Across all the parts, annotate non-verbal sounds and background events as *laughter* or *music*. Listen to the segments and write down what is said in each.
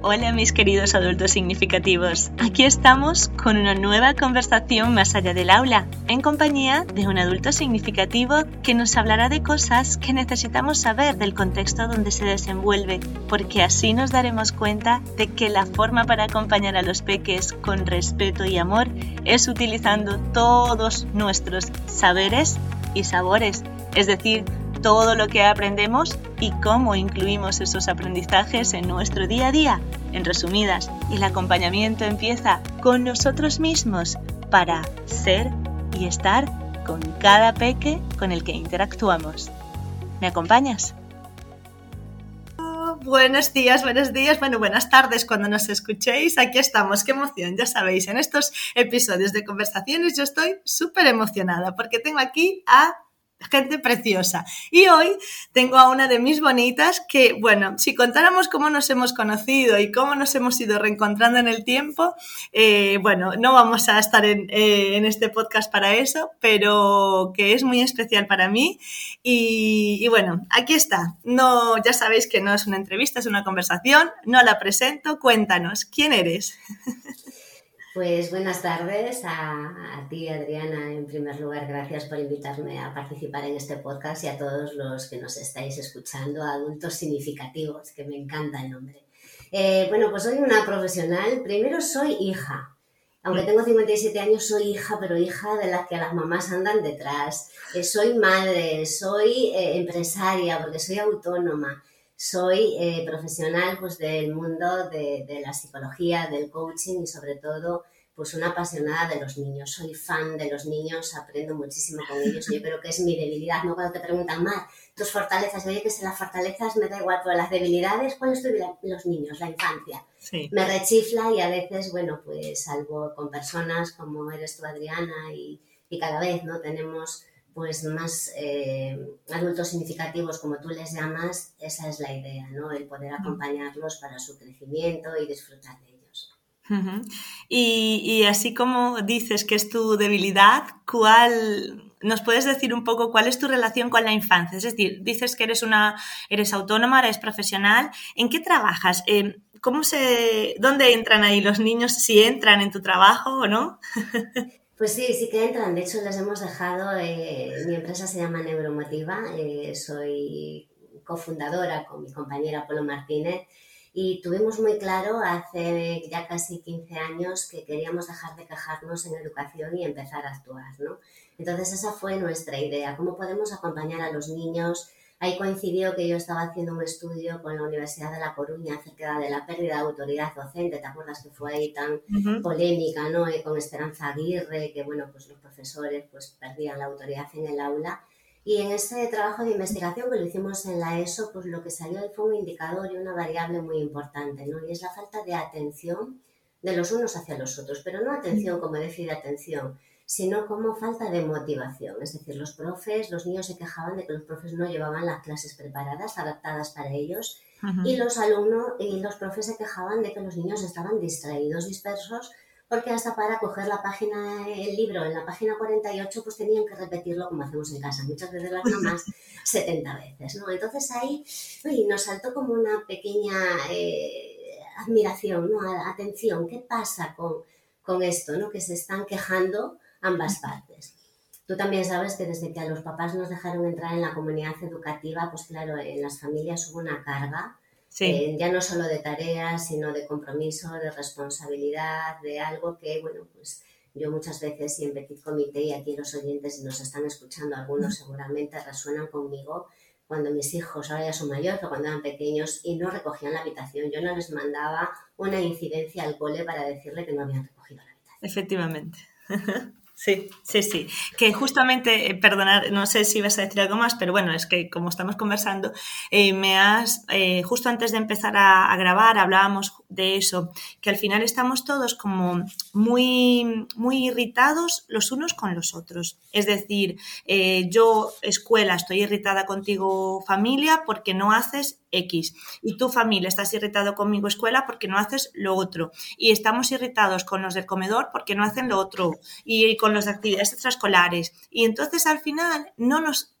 Hola mis queridos adultos significativos. Aquí estamos con una nueva conversación más allá del aula, en compañía de un adulto significativo que nos hablará de cosas que necesitamos saber del contexto donde se desenvuelve, porque así nos daremos cuenta de que la forma para acompañar a los peques con respeto y amor es utilizando todos nuestros saberes y sabores, es decir, todo lo que aprendemos y cómo incluimos esos aprendizajes en nuestro día a día. En resumidas, el acompañamiento empieza con nosotros mismos para ser y estar con cada peque con el que interactuamos. ¿Me acompañas? buenos días, buenos días, bueno, buenas tardes cuando nos escuchéis. Aquí estamos, qué emoción, ya sabéis, en estos episodios de conversaciones yo estoy súper emocionada porque tengo aquí a gente preciosa. Y hoy tengo a una de mis bonitas que, bueno, si contáramos cómo nos hemos conocido y cómo nos hemos ido reencontrando en el tiempo, eh, bueno, no vamos a estar en, eh, en, este podcast para eso, pero que es muy especial para mí. Y, y, bueno, aquí está. No, ya sabéis que no es una entrevista, es una conversación. No la presento. Cuéntanos, ¿quién eres? *laughs* Pues buenas tardes a, ti, Adriana. En primer lugar, gracias por invitarme a participar en este podcast y a todos los que nos estáis escuchando, adultos significativos, que me encanta el nombre. Eh, bueno, pues soy una profesional. Primero soy hija. Aunque tengo 57 años, soy hija, pero hija de las que las mamás andan detrás. Eh, soy madre, soy eh, empresaria, porque soy autónoma soy eh, profesional pues, del mundo de, de, la psicología, del coaching y sobre todo pues una apasionada de los niños. Soy fan de los niños, aprendo muchísimo con ellos yo creo que es mi debilidad. ¿no? Cuando te preguntan, más tus fortalezas, oye, que si las fortalezas me da igual, pero las debilidades, ¿cuáles son los niños, la infancia? Sí. Me rechifla y a veces, bueno, pues salvo con personas como eres tú, Adriana, y, y cada vez, ¿no? Tenemos pues más eh, adultos significativos, como tú les llamas, esa es la idea, ¿no? El poder acompañarlos para su crecimiento y disfrutar de ellos. y, y, así como dices que es tu debilidad, ¿cuál nos puedes decir un poco cuál es tu relación con la infancia? Es decir, dices que eres una, eres autónoma, eres profesional. ¿En qué trabajas? Eh, ¿Cómo se, dónde entran ahí los niños? Si entran en tu trabajo o no. *laughs* Pues sí, sí que entran. De hecho, les hemos dejado, eh, mi empresa se llama Neuromotiva, eh, soy cofundadora con mi compañera Polo Martínez y tuvimos muy claro hace ya casi 15 años que queríamos dejar de quejarnos en educación y empezar a actuar, ¿no? Entonces esa fue nuestra idea, cómo podemos acompañar a los niños Ahí coincidió que yo estaba haciendo un estudio con la Universidad de La Coruña acerca de la pérdida de autoridad docente. ¿Te acuerdas que fue ahí tan polémica, ¿no? Eh, con Esperanza Aguirre, que bueno, pues los profesores pues perdían la autoridad en el aula. Y en ese trabajo de investigación que lo hicimos en la ESO, pues lo que salió fue un indicador y una variable muy importante, ¿no? Y es la falta de atención de los unos hacia los otros, pero no atención como decir atención, sino como falta de motivación. Es decir, los profes, los niños se quejaban de que los profes no llevaban las clases preparadas, adaptadas para ellos, y los alumnos y los profes se quejaban de que los niños estaban distraídos, dispersos, porque hasta para coger la página, el libro en la página 48, pues tenían que repetirlo como hacemos en casa, muchas veces las mamás *laughs* 70 veces, ¿no? Entonces ahí uy, nos saltó como una pequeña eh, admiración, ¿no? Atención, ¿qué pasa con, con esto, ¿no? Que se están quejando ambas partes. Tú también sabes que desde que a los papás nos dejaron entrar en la comunidad educativa, pues claro, en las familias hubo una carga, eh, ya no solo de tareas, sino de compromiso, de responsabilidad, de algo que, bueno, pues yo muchas veces y en Petit Comité y aquí los oyentes si nos están escuchando, algunos seguramente resuenan conmigo cuando mis hijos ahora ya son mayores o cuando eran pequeños y no recogían la habitación. Yo no les mandaba una incidencia al cole para decirle que no habían recogido la habitación. Efectivamente. *laughs* Sí, sí, sí. Que justamente, eh, perdonad, no sé si vas a decir algo más, pero bueno, es que como estamos conversando, eh, me has, eh, justo antes de empezar a, grabar, hablábamos de eso, que al final estamos todos como muy, muy irritados los unos con los otros. Es decir, yo, escuela, estoy irritada contigo, familia, porque no haces X. Y tu familia estás irritado conmigo, escuela, porque no haces lo otro. Y estamos irritados con los del comedor porque no hacen lo otro. Y con de actividades extraescolares. Y entonces al final no nos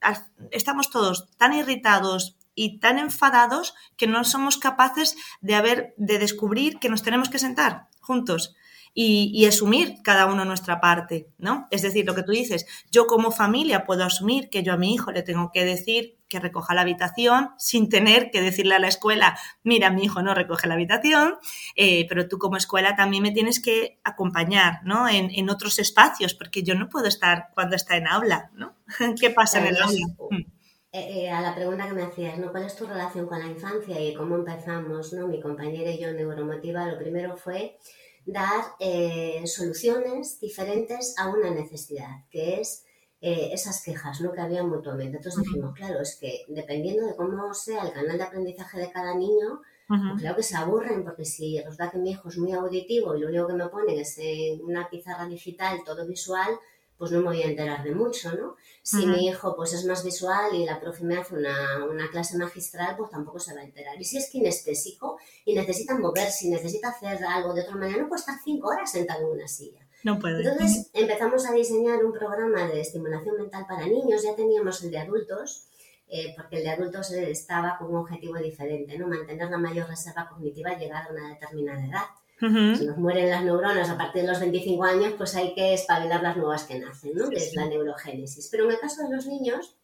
estamos todos tan irritados y tan enfadados que no somos capaces de haber, de descubrir que nos tenemos que sentar juntos y, asumir cada uno nuestra parte, ¿no? Es decir, lo que tú dices, yo como familia puedo asumir que yo a mi hijo le tengo que decir que recoja la habitación sin tener que decirle a la escuela, mira, mi hijo no recoge la habitación, eh, pero tú como escuela también me tienes que acompañar, ¿no? En, otros espacios, porque yo no puedo estar cuando está en aula, ¿no? *laughs* ¿Qué pasa en el aula? Mm. Eh, eh, a la pregunta que me hacías, ¿no? ¿Cuál es tu relación con la infancia y cómo empezamos, ¿no? Mi compañera y yo neuromotiva, lo primero fue dar eh, soluciones diferentes a una necesidad, que es eh, esas quejas ¿no? que había mutuamente. Entonces dijimos, claro, es que dependiendo de cómo sea el canal de aprendizaje de cada niño, pues claro que se aburren, porque si resulta que mi hijo es muy auditivo y lo único que me ponen es una pizarra digital, todo visual, pues no me voy a enterar de mucho, ¿no? Si mi hijo pues es más visual y la profe me hace una, una, clase magistral, pues tampoco se va a enterar. Y si es kinestésico y necesita moverse y necesita hacer algo de otra manera, no puede estar cinco horas sentado en una silla. No puede. Entonces empezamos a diseñar un programa de estimulación mental para niños, ya teníamos el de adultos, eh, porque el de adultos estaba con un objetivo diferente, ¿no? Mantener la mayor reserva cognitiva llegada a una determinada edad. Si nos mueren las neuronas a partir de los 25 años, pues hay que espabilar las nuevas que nacen, ¿no? que es la neurogénesis. Pero en el caso de los niños,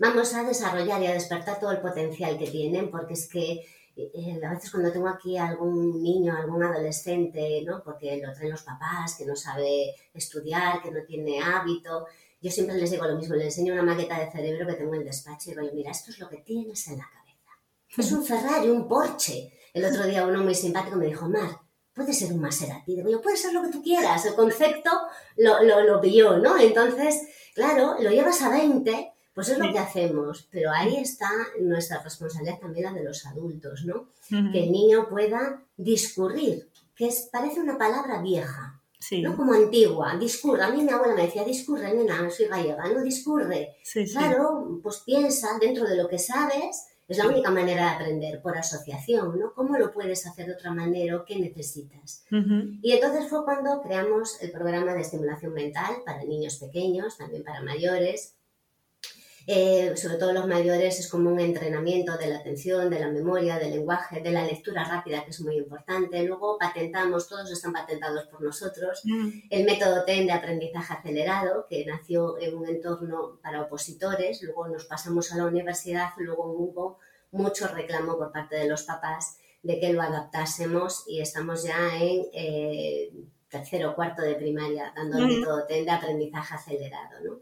vamos a desarrollar y a despertar todo el potencial que tienen, porque es que eh, a veces cuando tengo aquí algún niño, algún adolescente, ¿no? porque lo traen los papás, que no sabe estudiar, que no tiene hábito, yo siempre les digo lo mismo, les enseño una maqueta de cerebro que tengo en el despacho y digo, mira, esto es lo que tienes en la cabeza. Es un Ferrari, un Porsche, el otro día uno muy simpático me dijo, Mar, puede ser un Maserati. Digo, yo, puede ser lo que tú quieras. El concepto lo, lo, lo pilló, ¿no? Entonces, claro, lo llevas a 20, pues es lo que hacemos. Pero ahí está nuestra responsabilidad también la de los adultos, ¿no? Que el niño pueda discurrir, que es, parece una palabra vieja. ¿no? Como antigua, discurre. A mí mi abuela me decía, discurre, nena, soy gallega, no discurre. claro, pues piensa dentro de lo que sabes, es la única manera de aprender, por asociación, ¿no? ¿Cómo lo puedes hacer de otra manera o qué necesitas? Y entonces fue cuando creamos el programa de estimulación mental para niños pequeños, también para mayores, eh, sobre todo los mayores, es como un entrenamiento de la atención, de la memoria, del lenguaje, de la lectura rápida, que es muy importante. Luego patentamos, todos están patentados por nosotros, mm. el método TEN de aprendizaje acelerado, que nació en un entorno para opositores, luego nos pasamos a la universidad, luego hubo mucho reclamo por parte de los papás de que lo adaptásemos y estamos ya en eh, tercero o cuarto de primaria dando el método TEN de aprendizaje acelerado. ¿no?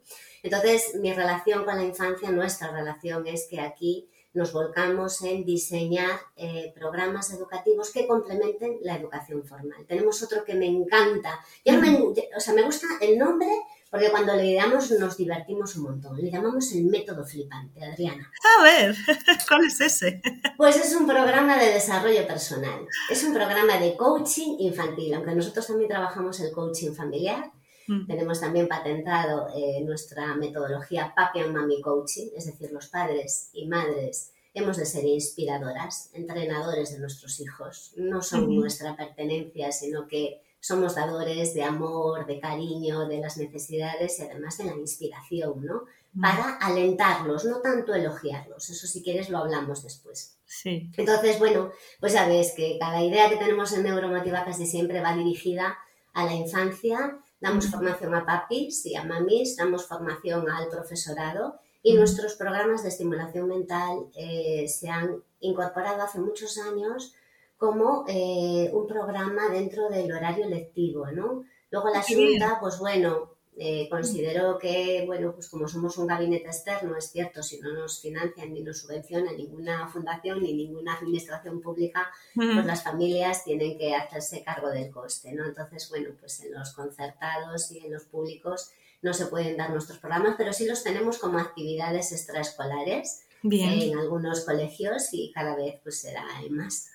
Entonces, mi relación con la infancia, nuestra relación es que aquí nos volcamos en diseñar eh, programas educativos que complementen la educación formal. Tenemos otro que me encanta. me, o sea, me gusta el nombre porque cuando le damos nos divertimos un montón. Le llamamos el método flipante, Adriana. A ver, *laughs* ¿cuál es ese? Pues es un programa de desarrollo personal. Es un programa de coaching infantil, aunque nosotros también trabajamos el coaching familiar Mm. Tenemos también patentado eh, nuestra metodología Papi and Mami Coaching, es decir, los padres y madres hemos de ser inspiradoras, entrenadores de nuestros hijos. No son nuestra pertenencia, sino que somos dadores de amor, de cariño, de las necesidades y además de la inspiración, ¿no? Mm. Para alentarlos, no tanto elogiarlos. Eso si quieres lo hablamos después. Sí. Entonces, bueno, pues ya ves que cada idea que tenemos en Neuromotiva casi siempre va dirigida a la infancia Damos formación a papis y a mamis, damos formación al profesorado y nuestros programas de estimulación mental eh, se han incorporado hace muchos años como eh, un programa dentro del horario lectivo, ¿no? Luego la Junta, pues bueno, eh, considero que, bueno, pues como somos un gabinete externo, es cierto, si no nos financian ni nos subvencionan ninguna fundación ni ninguna administración pública, pues las familias tienen que hacerse cargo del coste, ¿no? Entonces, bueno, pues en los concertados y en los públicos no se pueden dar nuestros programas, pero sí los tenemos como actividades extraescolares en algunos colegios y cada vez pues será más.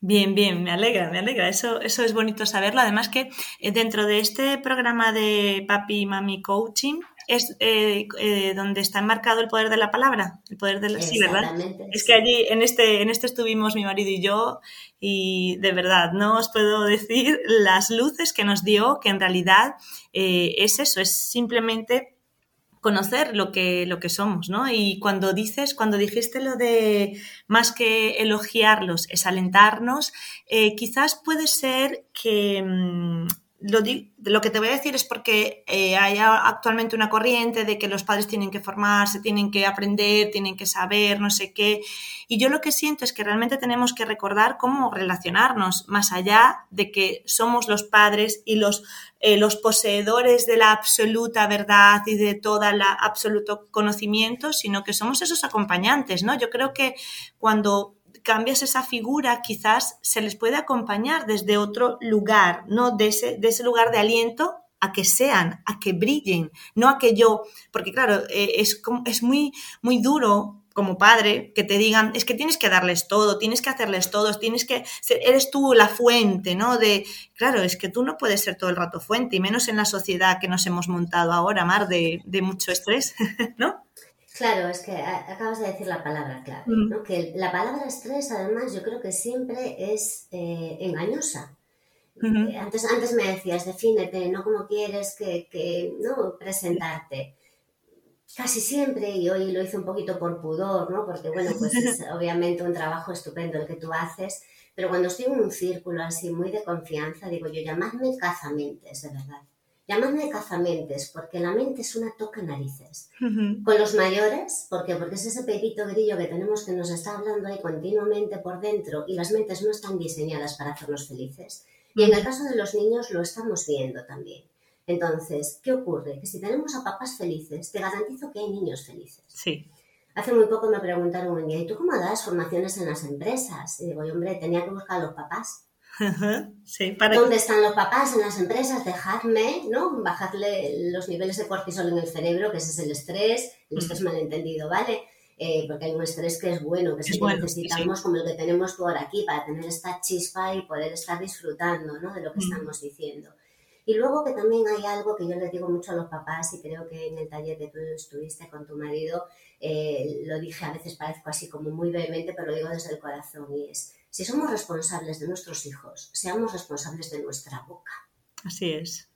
Bien, bien, me alegra, me alegra. Eso, eso es bonito saberlo. Además que eh, dentro de este programa de Papi y Mami Coaching es eh, eh, donde está enmarcado el poder de la palabra, el poder de la... Sí, ¿verdad? Es que allí en este, en este estuvimos mi marido y yo y de verdad no os puedo *laughs* decir las luces que nos dio, que en realidad es eso, es simplemente conocer lo que, lo que somos, ¿no? Y cuando dices, cuando dijiste lo de más que elogiarlos, es alentarnos, eh, quizás puede ser que mm, lo, lo, que te voy a decir es porque eh, hay actualmente una corriente de que los padres tienen que formarse, tienen que aprender, tienen que saber, no sé qué. Y yo lo que siento es que realmente tenemos que recordar cómo relacionarnos, más allá de que somos los padres y los, eh, los poseedores de la absoluta verdad y de todo el absoluto conocimiento, sino que somos esos acompañantes, ¿no? Yo creo que cuando cambias esa figura, quizás se les puede acompañar desde otro lugar, ¿no? De ese, de ese lugar de aliento a que sean, a que brillen, no a que yo, porque claro, eh, es, es muy, muy duro como padre que te digan, es que tienes que darles todo, tienes que hacerles todo, tienes que, eres tú la fuente, ¿no? De, claro, es que tú no puedes ser todo el rato fuente, y menos en la sociedad que nos hemos montado ahora, Mar, de, de mucho estrés, *laughs* ¿no? Claro, es que acabas de decir la palabra clave, mm. ¿no? Que la palabra estrés, además, yo creo que siempre es eh, engañosa. Eh, antes, antes me decías, defínete, no como quieres que, ¿no? presentarte. Casi siempre, y hoy lo hice un poquito por pudor, ¿no? Porque, bueno, pues es *laughs* obviamente un trabajo estupendo el que tú haces, pero cuando estoy en un círculo así muy de confianza, digo yo, llamadme cazamentes, de verdad Llamadme cazamentes, porque la mente es una toca narices. Con los mayores, ¿por qué? Porque es ese pepito grillo que tenemos que nos está hablando ahí continuamente por dentro y las mentes no están diseñadas para hacernos felices. Y en el caso de los niños lo estamos viendo también. Entonces, ¿qué ocurre? Que si tenemos a papás felices, te garantizo que hay niños felices. Sí. Hace muy poco me preguntaron un día, ¿y tú cómo das formaciones en las empresas? Y digo, hombre, tenía que buscar a los papás ¿Dónde están los papás en las empresas? Dejadme, ¿no? Bajadle los niveles de cortisol en el cerebro, que ese es el estrés, el estrés malentendido, ¿vale? Eh, porque hay un estrés que es bueno, que es que necesitamos como el que tenemos por aquí para tener esta chispa y poder estar disfrutando ¿no? de lo que estamos diciendo. Y luego que también hay algo que yo les digo mucho a los papás y creo que en el taller que tú estuviste con tu marido, eh, lo dije, a veces parezco así como muy vehemente, pero lo digo desde el corazón y es, si somos responsables de nuestros hijos, seamos responsables de nuestra boca. Así es.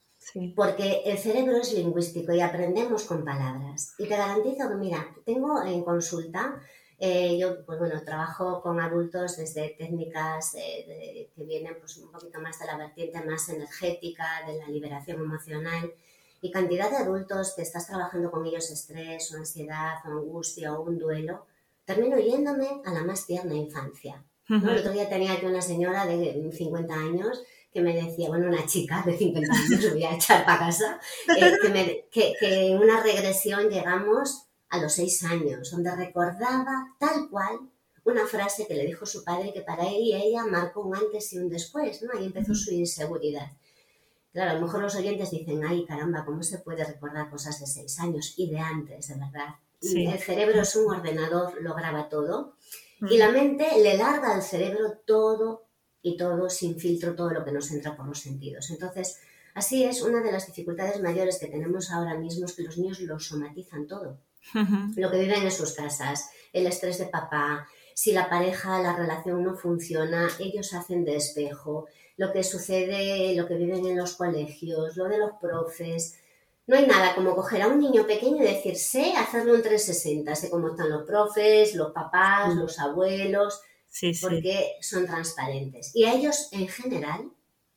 Porque el cerebro es lingüístico y aprendemos con palabras. Y te garantizo que, mira, tengo en consulta, eh, yo pues bueno, trabajo con adultos desde técnicas eh, que vienen pues, un poquito más de la vertiente más energética, de la liberación emocional, y cantidad de adultos que estás trabajando con ellos estrés o ansiedad o angustia o un duelo, termino yéndome a la más tierna infancia el otro día tenía aquí una señora de 50 años que me decía, bueno, una chica de 50 años, voy a echar para casa, eh, que, en una regresión llegamos a los 6 años, donde recordaba tal cual una frase que le dijo su padre que para él y ella marcó un antes y un después, ¿no? Ahí empezó su inseguridad. Claro, a lo mejor los oyentes dicen, ay, caramba, ¿cómo se puede recordar cosas de 6 años y de antes, de verdad? El cerebro es un ordenador, lo graba todo. Y la mente le larga al cerebro todo y todo sin filtro, todo lo que nos entra por los sentidos. Entonces, así es, una de las dificultades mayores que tenemos ahora mismo es que los niños lo somatizan todo. Lo que viven en sus casas, el estrés de papá, si la pareja, la relación no funciona, ellos hacen de espejo, lo que sucede, lo que viven en los colegios, lo de los profes, no hay nada como coger a un niño pequeño y decir, sé hacerlo en 360, sé cómo están los profes, los papás, mm. los abuelos, porque son transparentes. Y a ellos en general,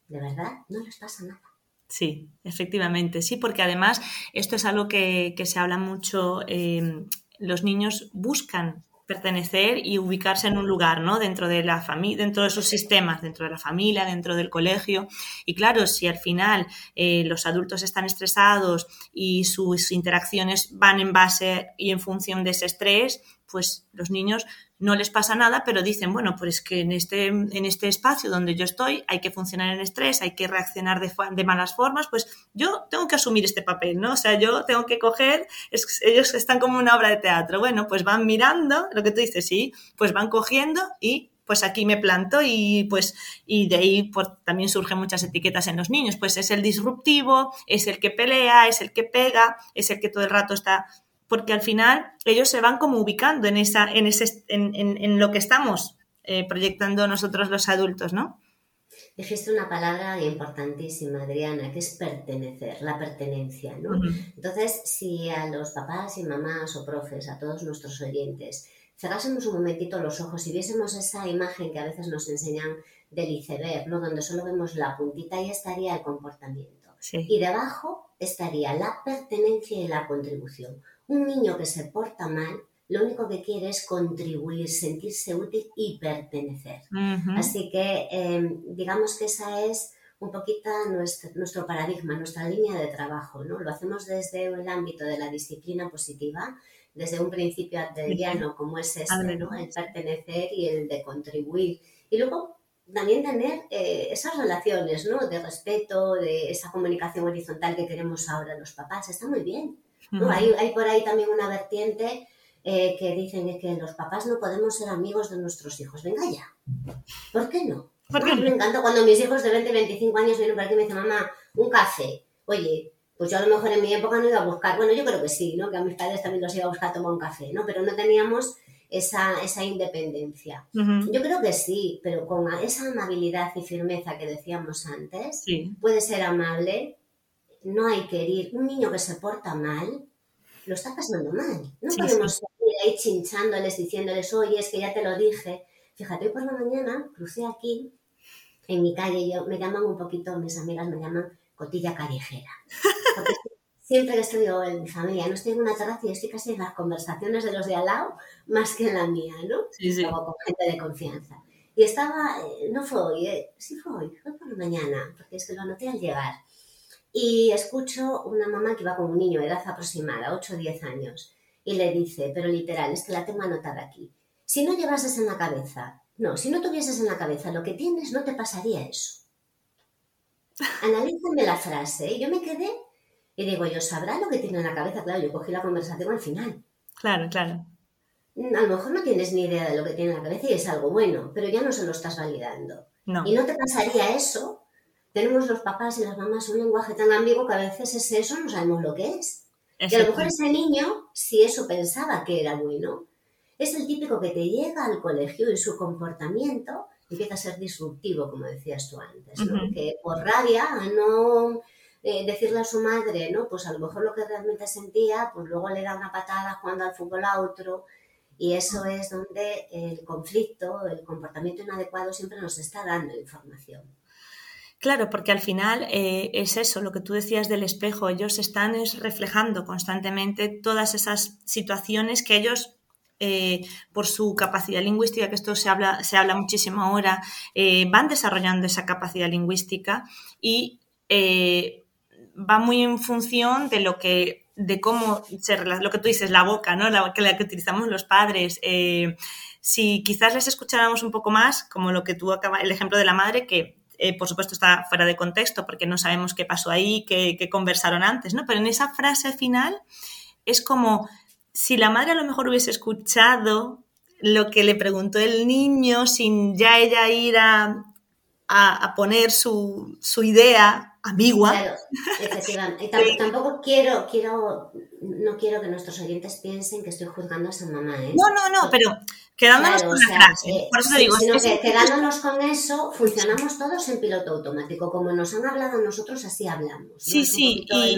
de verdad, no les pasa nada. Sí, efectivamente, sí, porque además esto es algo que, se habla mucho, eh, los niños buscan pertenecer y ubicarse en un lugar, ¿no? Dentro de la familia, dentro de sus sistemas, dentro de la familia, dentro del colegio. Y claro, si al final eh, los adultos están estresados y sus interacciones van en base y en función de ese estrés, pues los niños no les pasa nada, pero dicen, bueno, pues que en este, en este espacio donde yo estoy hay que funcionar en estrés, hay que reaccionar de, malas formas, pues yo tengo que asumir este papel, ¿no? O sea, yo tengo que coger, ellos están como una obra de teatro, bueno, pues van mirando, lo que tú dices, sí, pues van cogiendo y pues aquí me planto y pues y de ahí pues, también surgen muchas etiquetas en los niños, pues es el disruptivo, es el que pelea, es el que pega, es el que todo el rato está porque al final ellos se van como ubicando en, esa, en, ese, en, en, lo que estamos eh, proyectando nosotros los adultos, ¿no? Dijiste una palabra importantísima, Adriana, que es pertenecer, la pertenencia, ¿no? Entonces, si a los papás y mamás o profes, a todos nuestros oyentes, cerrásemos un momentito los ojos y viésemos esa imagen que a veces nos enseñan del iceberg, ¿no? Donde solo vemos la puntita, y estaría el comportamiento. Y debajo estaría la pertenencia y la contribución. Un niño que se porta mal lo único que quiere es contribuir, sentirse útil y pertenecer. Así que em, digamos que esa es un poquito nuestro, nuestro, paradigma, nuestra línea de trabajo. ¿no? Lo hacemos desde el ámbito de la disciplina positiva, desde un principio adleriano como es este, ¿no? el pertenecer y el de contribuir. Y luego también tener eh, esas relaciones ¿no? de respeto, de esa comunicación horizontal que queremos ahora los papás. Está muy bien. ¿No? hay, hay por ahí también una vertiente eh, que dicen que los papás no podemos ser amigos de nuestros hijos. Venga ya. ¿Por qué no? Porque me encanta cuando mis hijos de 20, 25 años vienen por aquí y me dicen, mamá, un café. Oye, pues yo a lo mejor en mi época no iba a buscar, bueno, yo creo que sí, ¿no? Que a mis padres también los iba a buscar a tomar un café, ¿no? Pero no teníamos esa, esa independencia. Yo creo que sí, pero con esa amabilidad y firmeza que decíamos antes, puede ser amable, no hay que herir. Un niño que se porta mal, lo está pasando mal. No podemos ahí chinchándoles, diciéndoles, oye, es que ya te lo dije. Fíjate, hoy por la mañana crucé aquí, en mi calle, yo, me llaman un poquito, mis amigas me llaman cotilla callejera. *laughs* Porque siempre que estoy en mi familia, no estoy en una terraza y estoy casi en las conversaciones de los de al lado, más que en la mía, ¿no? Sí, sí. con gente de confianza. Y estaba, eh, no fue hoy, eh, sí fue hoy, fue por la mañana, porque es que lo anoté al llegar. Y escucho una mamá que va con un niño de edad aproximada, 8 o 10 años, y le dice, pero literal, es que la tengo anotada aquí. Si no llevases en la cabeza, no, si no tuvieses en la cabeza lo que tienes, no te pasaría eso. *laughs* Analízame la frase. Y yo me quedé y digo, yo sabrá lo que tiene en la cabeza. Claro, yo cogí la conversación al final. Claro, claro. A lo mejor no tienes ni idea de lo que tiene en la cabeza y es algo bueno, pero ya no se lo estás validando. Y no te pasaría eso. Tenemos los papás y las mamás un lenguaje tan ambiguo que a veces es eso, no sabemos lo que es. Y a lo mejor ese niño, si eso pensaba que era bueno, es el típico que te llega al colegio y su comportamiento empieza a ser disruptivo, como decías tú antes, que por rabia, a no eh, decirle a su madre, ¿no? Pues a lo mejor lo que realmente sentía, pues luego le da una patada jugando al fútbol a otro, y eso es donde el conflicto, el comportamiento inadecuado siempre nos está dando información. Claro, porque al final eh, es eso, lo que tú decías del espejo, ellos están reflejando constantemente todas esas situaciones que ellos eh, por su capacidad lingüística, que esto se habla, se habla muchísimo ahora, eh, van desarrollando esa capacidad lingüística y va muy en función de lo que, de cómo se, lo que tú dices, la boca, ¿no? La, la que utilizamos los padres. si quizás les escucháramos un poco más, como lo que tú acabas, el ejemplo de la madre, que eh, por supuesto está fuera de contexto porque no sabemos qué pasó ahí, qué, conversaron antes, ¿no? Pero en esa frase final es como si la madre a lo mejor hubiese escuchado lo que le preguntó el niño sin ya ella ir a, poner su, su idea ambigua. Claro, efectivamente. *laughs* tampoco quiero, quiero, no quiero que nuestros oyentes piensen que estoy juzgando a esa mamá. ¿eh? No, no, no, pero quedándonos con la frase. Eh, por eso digo, sino que quedándonos con eso, funcionamos todos en piloto automático. Como nos han hablado nosotros, así hablamos. Sí, sí. Y...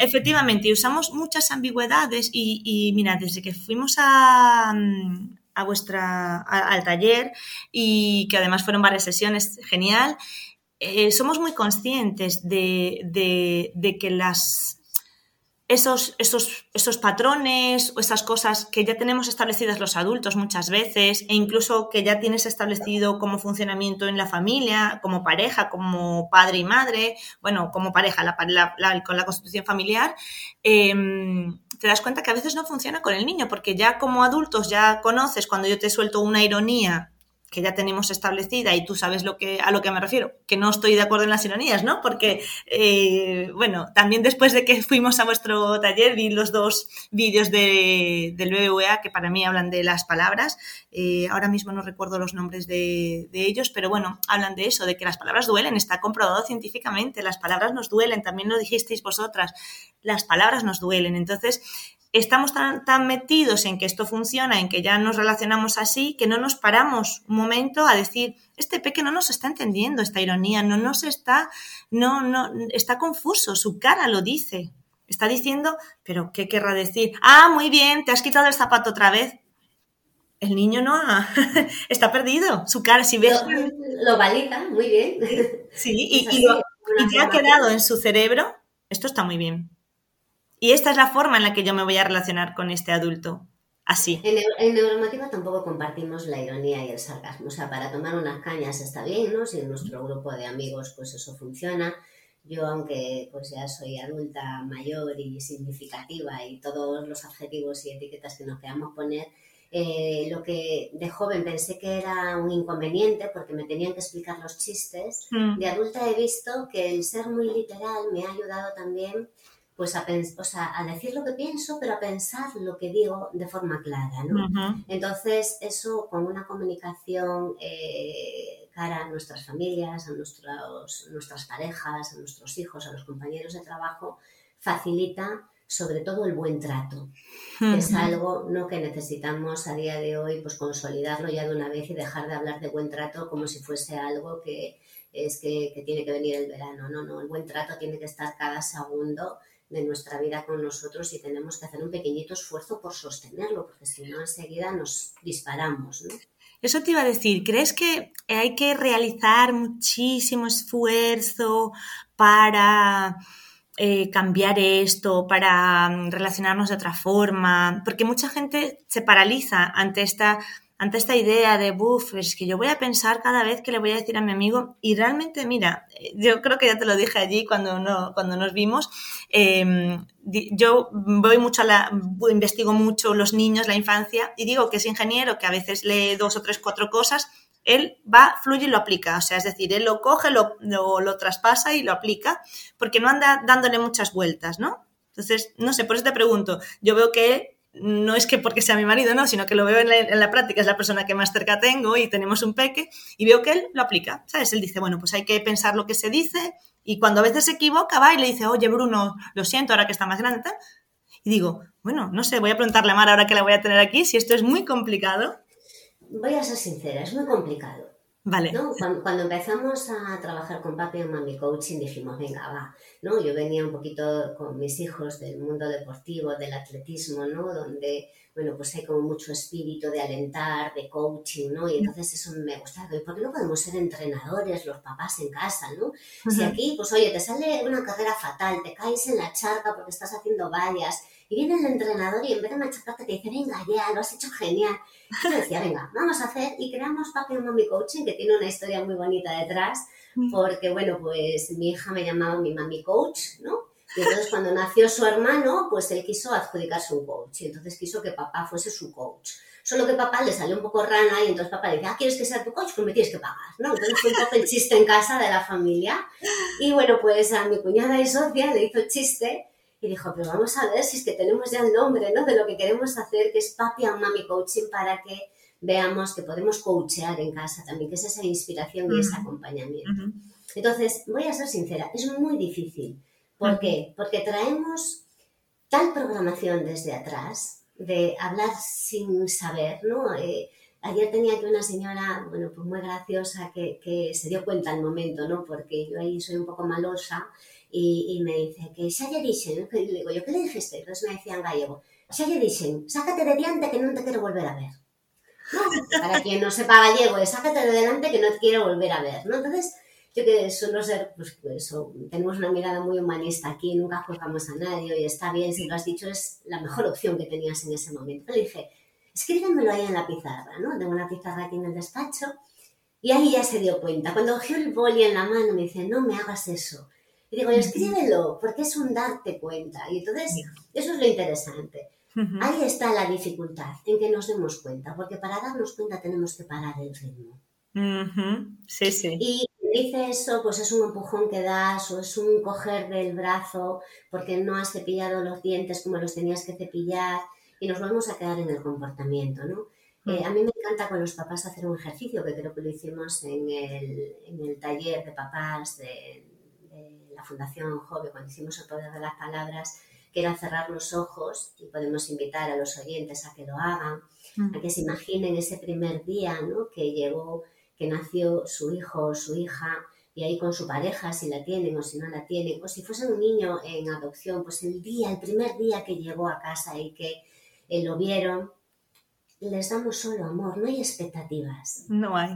Efectivamente, y usamos muchas ambigüedades y, y mira, desde que fuimos a, a vuestra, al taller y que además fueron varias sesiones, genial, eh, somos muy conscientes de, que las, esos, esos, esos, patrones o esas cosas que ya tenemos establecidas los adultos muchas veces e incluso que ya tienes establecido como funcionamiento en la familia, como pareja, como padre y madre, bueno, como pareja con la constitución familiar, em, te das cuenta que a veces no funciona con el niño porque ya como adultos ya conoces cuando yo te suelto una ironía que ya tenemos establecida y tú sabes lo que, a lo que me refiero, que no estoy de acuerdo en las ironías, ¿no? Porque, eh, bueno, también después de que *laughs* fuimos a vuestro taller vi los dos vídeos de, del BBVA que para mí hablan de las palabras. Eh, ahora mismo no recuerdo los nombres de, de, ellos, pero bueno, hablan de eso, de que las palabras duelen, está comprobado científicamente, las palabras nos duelen, también lo dijisteis vosotras, las palabras nos duelen. Entonces, estamos tan, tan, metidos en que esto funciona, en que ya nos relacionamos así, que no nos paramos un momento a decir, este peque no nos está entendiendo esta ironía, no nos está, no, no, está confuso, su cara lo dice. Está diciendo, pero ¿qué querrá decir? Ah, muy bien, te has quitado el zapato otra vez. El niño no *laughs* está perdido. Su cara, si ves. Lo, valida, muy bien. Sí, y, y, y ha quedado en su cerebro. Esto está muy bien. Y esta es la forma en la que yo me voy a relacionar con este adulto. Así. En, en neuronormativa tampoco compartimos la ironía y el sarcasmo. O sea, para tomar unas cañas está bien, ¿no? Si en nuestro grupo de amigos pues eso funciona. Yo, aunque pues ya soy adulta, mayor y significativa y todos los adjetivos y etiquetas que nos queramos poner, eh, lo que de joven pensé que era un inconveniente porque me tenían que explicar los chistes, mm. de adulta he visto que el ser muy literal me ha ayudado también pues a, o sea, a decir lo que pienso, pero a pensar lo que digo de forma clara, ¿no? Entonces, eso con una comunicación eh, cara a nuestras familias, a nuestros, nuestras parejas, a nuestros hijos, a los compañeros de trabajo, facilita sobre todo el buen trato. Es algo ¿no? que necesitamos a día de hoy pues consolidarlo ya de una vez y dejar de hablar de buen trato como si fuese algo que es que, que tiene que venir el verano. No, no, el buen trato tiene que estar cada segundo de nuestra vida con nosotros y tenemos que hacer un pequeñito esfuerzo por sostenerlo, porque si no enseguida nos disparamos. ¿no? Eso te iba a decir, ¿crees que hay que realizar muchísimo esfuerzo para eh, cambiar esto, para mm, relacionarnos de otra forma? Porque mucha gente se paraliza ante esta ante esta idea de, buf, es que yo voy a pensar cada vez que le voy a decir a mi amigo, y realmente, mira, yo creo que ya te lo dije allí cuando, no, cuando nos vimos, em, yo voy mucho a la, investigo mucho los niños, la infancia, y digo que es ingeniero, que a veces lee dos o tres, cuatro cosas, él va, fluye y lo aplica, o sea, es decir, él lo coge, lo, lo, lo traspasa y lo aplica, porque no anda dándole muchas vueltas, ¿no? Entonces, no sé, por eso te pregunto, yo veo que no es que porque sea mi marido, no, sino que lo veo en la, práctica, es la persona que más cerca tengo y tenemos un peque y veo que él lo aplica, ¿sabes? Él dice, bueno, pues hay que pensar lo que se dice y cuando a veces se equivoca va y le dice, oye Bruno, lo siento ahora que está más grande, y digo, bueno, no sé, voy a preguntarle a Mar ahora que la voy a tener aquí si esto es muy complicado. Voy a ser sincera, es muy complicado. Vale. Cuando, empezamos a trabajar con Papi y Mami Coaching dijimos, venga, va, ¿no? Yo venía un poquito con mis hijos del mundo deportivo, del atletismo, ¿no? Donde, bueno, pues hay como mucho espíritu de alentar, de coaching, ¿no? Y entonces eso me gustaba. ¿Y por qué no podemos ser entrenadores, los papás en casa, ¿no? Si aquí, pues oye, te sale una carrera fatal, te caes en la charca porque estás haciendo vallas, y viene el entrenador y en vez de machacarte te dice, venga, ya, lo has hecho genial. Yo decía, venga, vamos a hacer y creamos Papi Mami Coaching, que tiene una historia muy bonita detrás, mm. porque, bueno, pues mi hija me llamaba mi Mami Coach, ¿no? Y entonces cuando nació su hermano, pues él quiso adjudicarse un coach y entonces quiso que papá fuese su coach. Solo que papá le salió un poco rana y entonces papá le dice, ah, ¿quieres que sea tu coach? Pues me tienes que pagar, ¿no? Entonces fue un poco el chiste en casa de la familia. Y bueno, pues a mi cuñada y socia le hizo el chiste y dijo, pero vamos a ver si es que tenemos ya el nombre, ¿no? De lo que queremos hacer, que es Papi and Mami Coaching, para que veamos que podemos coachear en casa también, que es esa inspiración y ese acompañamiento. Entonces, voy a ser sincera, es muy difícil. ¿Por qué? Porque traemos tal programación desde atrás, de hablar sin saber, ¿no? Eh, ayer tenía aquí una señora, bueno, pues muy graciosa, que, que se dio cuenta al momento, ¿no? Porque yo ahí soy un poco malosa y, me dice que se haya dicen, le digo yo, ¿qué le dijiste? Entonces me decía en gallego, se haya dicen, sácate de diante que no te quiero volver a ver. Para quien no sepa gallego, es sácate de delante que no te quiero volver a ver, ¿no? Entonces, yo que suelo ser, pues eso, tenemos una mirada muy humanista aquí, nunca juzgamos a nadie y está bien, si lo has dicho, es la mejor opción que tenías en ese momento. Le dije, escríbemelo ahí en la pizarra, ¿no? Tengo una pizarra aquí en el despacho y ahí ya se dio cuenta. Cuando cogió el boli en la mano me dice, no me hagas eso, y digo, escríbelo, porque es un darte cuenta. Y entonces, eso es lo interesante. Ahí está la dificultad, en que nos demos cuenta, porque para darnos cuenta tenemos que parar el ritmo. Sí, sí. Y dice eso, pues es un empujón que das o es un coger del brazo porque no has cepillado los dientes como los tenías que cepillar y nos vamos a quedar en el comportamiento, ¿no? Eh, a mí me encanta con los papás hacer un ejercicio que creo que lo hicimos en el, en el taller de papás de, la Fundación Jove, cuando hicimos el poder de las palabras, que quiera cerrar los ojos y podemos invitar a los oyentes a que lo hagan, mm. a que se imaginen ese primer día ¿no? que llegó, que nació su hijo o su hija y ahí con su pareja, si la tienen o si no la tienen, o si fuesen un niño en adopción, pues el día, el primer día que llegó a casa y que eh, lo vieron, les damos solo amor, no hay expectativas. No hay.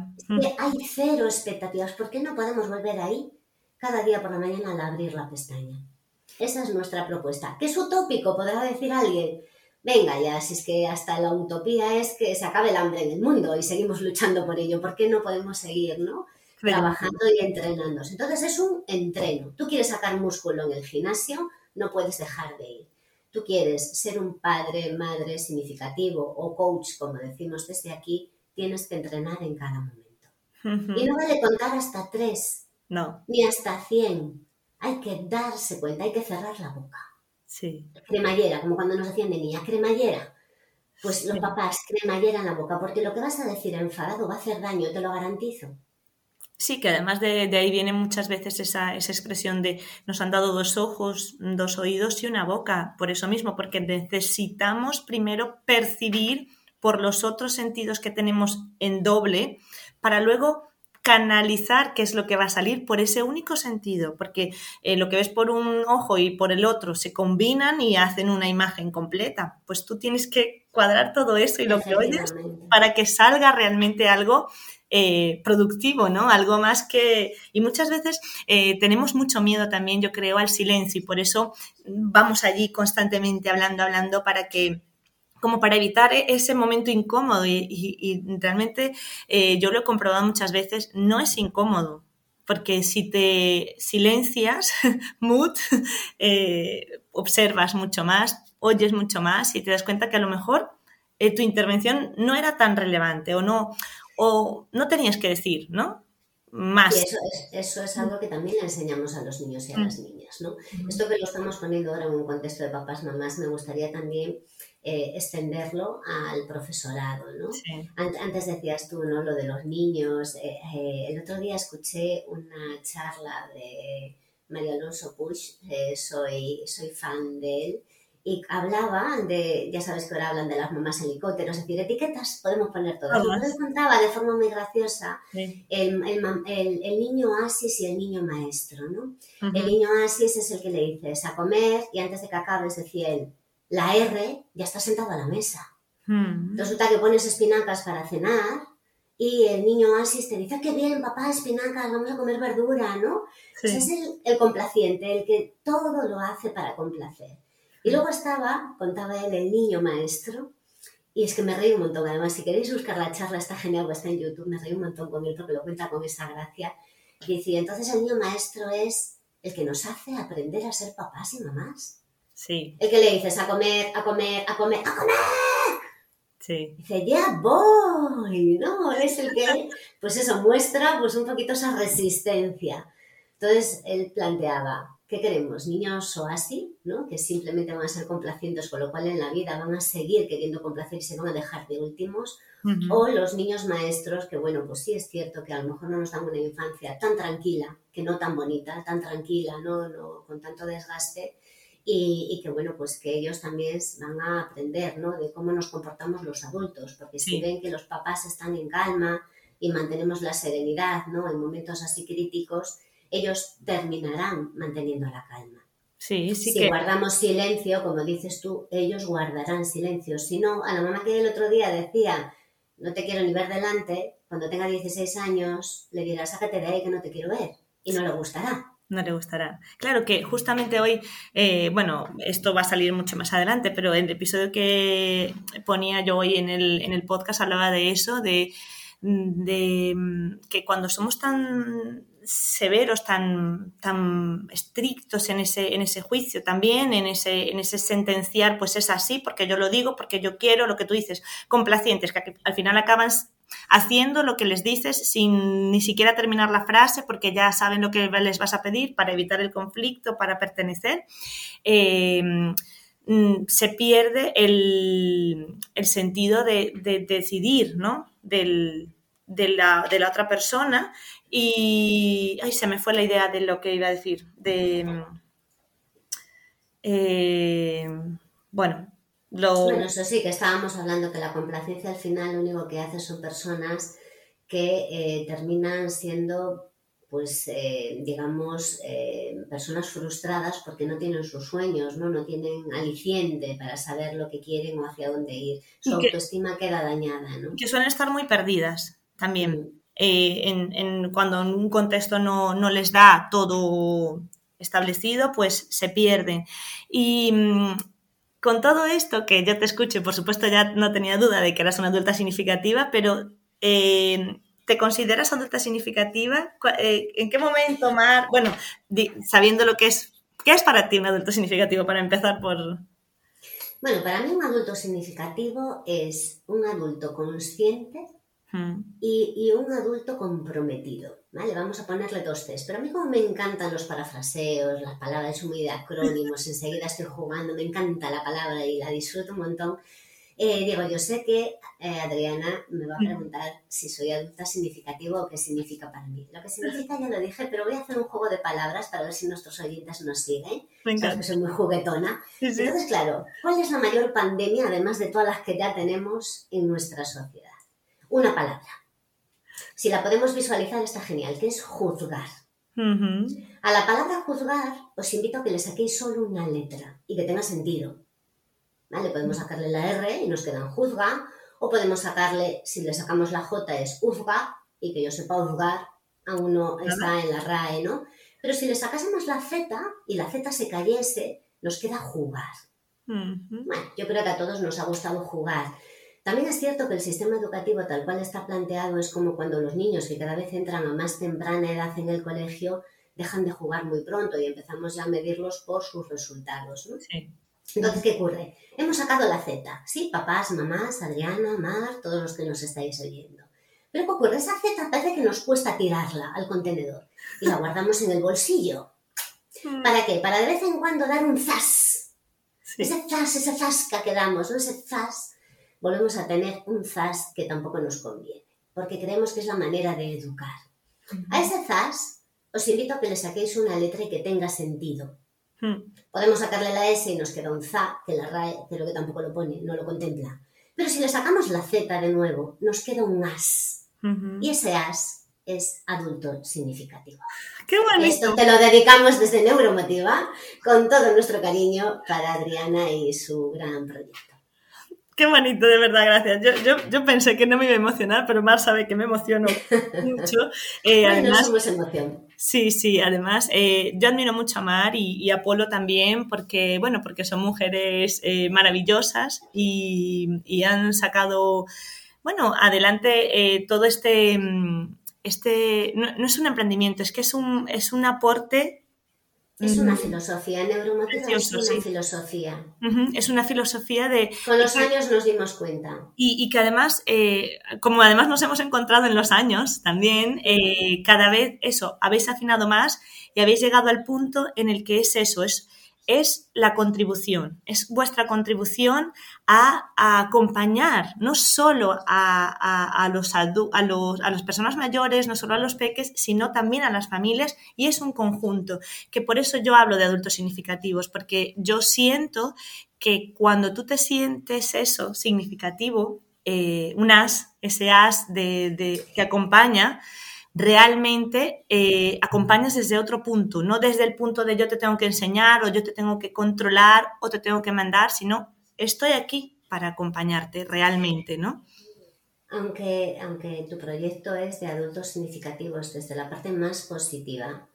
hay cero expectativas. ¿Por qué no podemos volver ahí cada día por la mañana al abrir la pestaña? Esa es nuestra propuesta. ¿Qué es utópico? Podrá decir alguien. Venga ya, si es que hasta la utopía es que se acabe el hambre en el mundo y seguimos luchando por ello. ¿Por qué no podemos seguir, no? Trabajando y entrenándose. Entonces es un entreno. Tú quieres sacar músculo en el gimnasio, no puedes dejar de ir tú quieres ser un padre, madre significativo o coach, como decimos desde aquí, tienes que entrenar en cada momento. Y no vale contar hasta tres, no. ni hasta cien. Hay que darse cuenta, hay que cerrar la boca. Sí. Cremallera, como cuando nos decían de niña, cremallera. Pues los papás, cremallera en la boca, porque lo que vas a decir enfadado va a hacer daño, te lo garantizo. Sí, que además de, ahí viene muchas veces esa, expresión de nos han dado dos ojos, dos oídos y una boca. Por eso mismo, porque necesitamos primero percibir por los otros sentidos que tenemos en doble para luego canalizar qué es lo que va a salir por ese único sentido, porque eh, lo que ves por un ojo y por el otro se combinan y hacen una imagen completa. Pues tú tienes que cuadrar todo eso y lo que oyes para que salga realmente algo eh, productivo, ¿no? Algo más que... Y muchas veces eh, tenemos mucho miedo también, yo creo, al silencio y por eso vamos allí constantemente hablando, hablando para que como para evitar e-, ese momento incómodo y, realmente eh, yo lo he comprobado muchas veces, no es incómodo, porque si te silencias, *laughs* mood, *laughs* observas mucho más, oyes mucho más y te das cuenta que a lo mejor tu intervención no era tan relevante o no, o no tenías que decir, ¿no? Más. eso, es, algo que también le enseñamos a los niños y a las mm. niñas, ¿no? Esto que lo estamos poniendo ahora en un contexto de papás, mamás, me gustaría también eh, extenderlo al profesorado, ¿no? Antes decías tú, ¿no? Lo de los niños. Eh, eh, el otro día escuché una charla de María Alonso Puig, soy, soy fan de él, y hablaban de, ya sabes que ahora hablan de las mamás helicópteros, es decir, etiquetas podemos poner todas. Y entonces contaba de forma muy graciosa el, el, el, niño oasis y el niño maestro, ¿no? El niño oasis es el que le dices a comer y antes de que acabes decía él, la R ya está sentado a la mesa. Mm. Resulta que pones espinacas para cenar y el niño oasis te dice, qué bien, papá, espinacas, vamos a comer verdura, ¿no? Pues es el, el complaciente, el que todo lo hace para complacer. Y luego estaba, contaba él, el niño maestro, y es que me reí un montón. Además, si queréis buscar la charla, está genial, está en YouTube, me reí un montón con él porque lo cuenta con esa gracia. Y decía, entonces el niño maestro es el que nos hace aprender a ser papás y mamás. Sí. El que le dices a comer, a comer, a comer, a comer. Sí. Dice, ya voy, ¿no? Es el que, pues eso, muestra pues un poquito esa resistencia. Entonces él planteaba, ¿Qué queremos? Niños o así, ¿no? Que simplemente van a ser complacientes, con lo cual en la vida van a seguir queriendo complacer y se van a dejar de últimos. O los niños maestros, que bueno, pues sí es cierto que a lo mejor no nos dan una infancia tan tranquila, que no tan bonita, tan tranquila, no, no con tanto desgaste, y, que bueno, pues que ellos también van a aprender, ¿no? De cómo nos comportamos los adultos, porque si ven que los papás están en calma y mantenemos la serenidad, ¿no? En momentos así críticos, ellos terminarán manteniendo la calma. Sí, sí si guardamos silencio, como dices tú, ellos guardarán silencio. Si no, a la mamá que el otro día decía, no te quiero ni ver delante, cuando tenga 16 años, le dirá, sácate de ahí que no te quiero ver. Y no le gustará. No le gustará. Claro que justamente hoy, eh, bueno, esto va a salir mucho más adelante, pero en el episodio que ponía yo hoy en el, en el podcast hablaba de eso, de, de que cuando somos tan severos, tan, tan estrictos en ese, en ese juicio también, en ese, en ese sentenciar, pues es así, porque yo lo digo, porque yo quiero, lo que tú dices, complacientes, que al final acaban haciendo lo que les dices sin ni siquiera terminar la frase, porque ya saben lo que les vas a pedir para evitar el conflicto, para pertenecer. Eh, mm, se pierde el, sentido de, decidir, ¿no? de, la, de la otra persona y. Ay, se me fue la idea de lo que iba a decir. De. eh, bueno, lo... Bueno, eso sí, que estábamos hablando que la complacencia al final lo único que hace son personas que eh, terminan siendo pues eh, digamos, eh, personas frustradas porque no tienen sus sueños, ¿no? no tienen aliciente para saber lo que quieren o hacia dónde ir. Su autoestima queda dañada. ¿no? Que suelen estar muy perdidas también. Mm. Eh, en, cuando en un contexto no, no, les da todo establecido, pues se pierden. Y mm, con todo esto, que yo te escucho, por supuesto ya no tenía duda de que eras una adulta significativa, pero ¿Te consideras adulta significativa? Eh, ¿En qué momento, Mar? Bueno, sabiendo lo que es, ¿qué es para ti un adulto significativo? Para empezar por... Bueno, para mí un adulto significativo es un adulto consciente hmm. y, un adulto comprometido. ¿vale? Vamos a ponerle dos Cs. Pero a mí como me encantan los parafraseos, las palabras, de acrónimos, *laughs* enseguida estoy jugando, me encanta la palabra y la disfruto un montón. Eh, digo, yo sé que eh, Adriana me va a preguntar si soy adulta significativo o qué significa para mí. Lo que significa ya lo dije, pero voy a hacer un juego de palabras para ver si nuestros oyentes nos siguen. Sabes que soy muy juguetona. Entonces, claro, ¿cuál es la mayor pandemia, además de todas las que ya tenemos en nuestra sociedad? Una palabra. Si la podemos visualizar está genial, que es juzgar. A la palabra juzgar os invito a que le saquéis solo una letra y que tenga sentido. ¿vale? Podemos sacarle la R y nos quedan juzga, o podemos sacarle, si le sacamos la J es uzga, y que yo sepa juzgar, aún no está en la RAE, ¿no? Pero si le sacásemos la Z y la Z se cayese, nos queda jugar. Bueno, yo creo que a todos nos ha gustado jugar. También es cierto que el sistema educativo tal cual está planteado es como cuando los niños que cada vez entran a más temprana edad en el colegio dejan de jugar muy pronto y empezamos ya a medirlos por sus resultados. ¿no? Sí. Entonces, ¿qué ocurre? Hemos sacado la Z, ¿sí? Papás, mamás, Adriana, Mar, todos los que nos estáis oyendo. Pero ¿qué ocurre? Esa Z parece que nos cuesta tirarla al contenedor y la guardamos en el bolsillo. Hmm. ¿Para qué? Para de vez en cuando dar un zas. Ese zas, ese zasca que damos, ¿no? Ese zas, volvemos a tener un zas que tampoco nos conviene, porque creemos que es la manera de educar. A ese zas os invito a que le saquéis una letra y que tenga sentido. Hmm. Podemos sacarle la S y nos queda un ZA, que la RAE, pero que tampoco lo pone, no lo contempla. Pero si le sacamos la Z de nuevo, nos queda un AS. Y ese AS es adulto significativo. ¡Qué bonito! Esto te lo dedicamos desde Neuromotiva con todo nuestro cariño para Adriana y su gran proyecto. Qué bonito, de verdad, gracias. Yo, yo, pensé que no me iba a emocionar, pero Mar sabe que me emociono *laughs* mucho. Eh, además, somos emoción. Sí, sí, además eh, yo admiro mucho a Mar y, a Polo también porque, bueno, porque son mujeres eh, maravillosas y, han sacado, bueno, adelante todo este, mm, este no, no, es un emprendimiento, es que es un, es un aporte es una filosofía, neuromotiva es una filosofía. Es una filosofía de... Con los años nos dimos cuenta. Y, que además, eh, como además nos hemos encontrado en los años también, eh, cada vez eso, habéis afinado más y habéis llegado al punto en el que es eso, es es la contribución, es vuestra contribución a, acompañar no solo a, los a, los, a las personas mayores, no solo a los peques, sino también a las familias y es un conjunto, que por eso yo hablo de adultos significativos, porque yo siento que cuando tú te sientes eso significativo, eh, un as, ese as de, que acompaña, realmente eh, acompañas desde otro punto, no desde el punto de yo te tengo que enseñar o yo te tengo que controlar o te tengo que mandar, sino estoy aquí para acompañarte realmente, ¿no? Aunque, aunque tu proyecto es de adultos significativos desde la parte más positiva,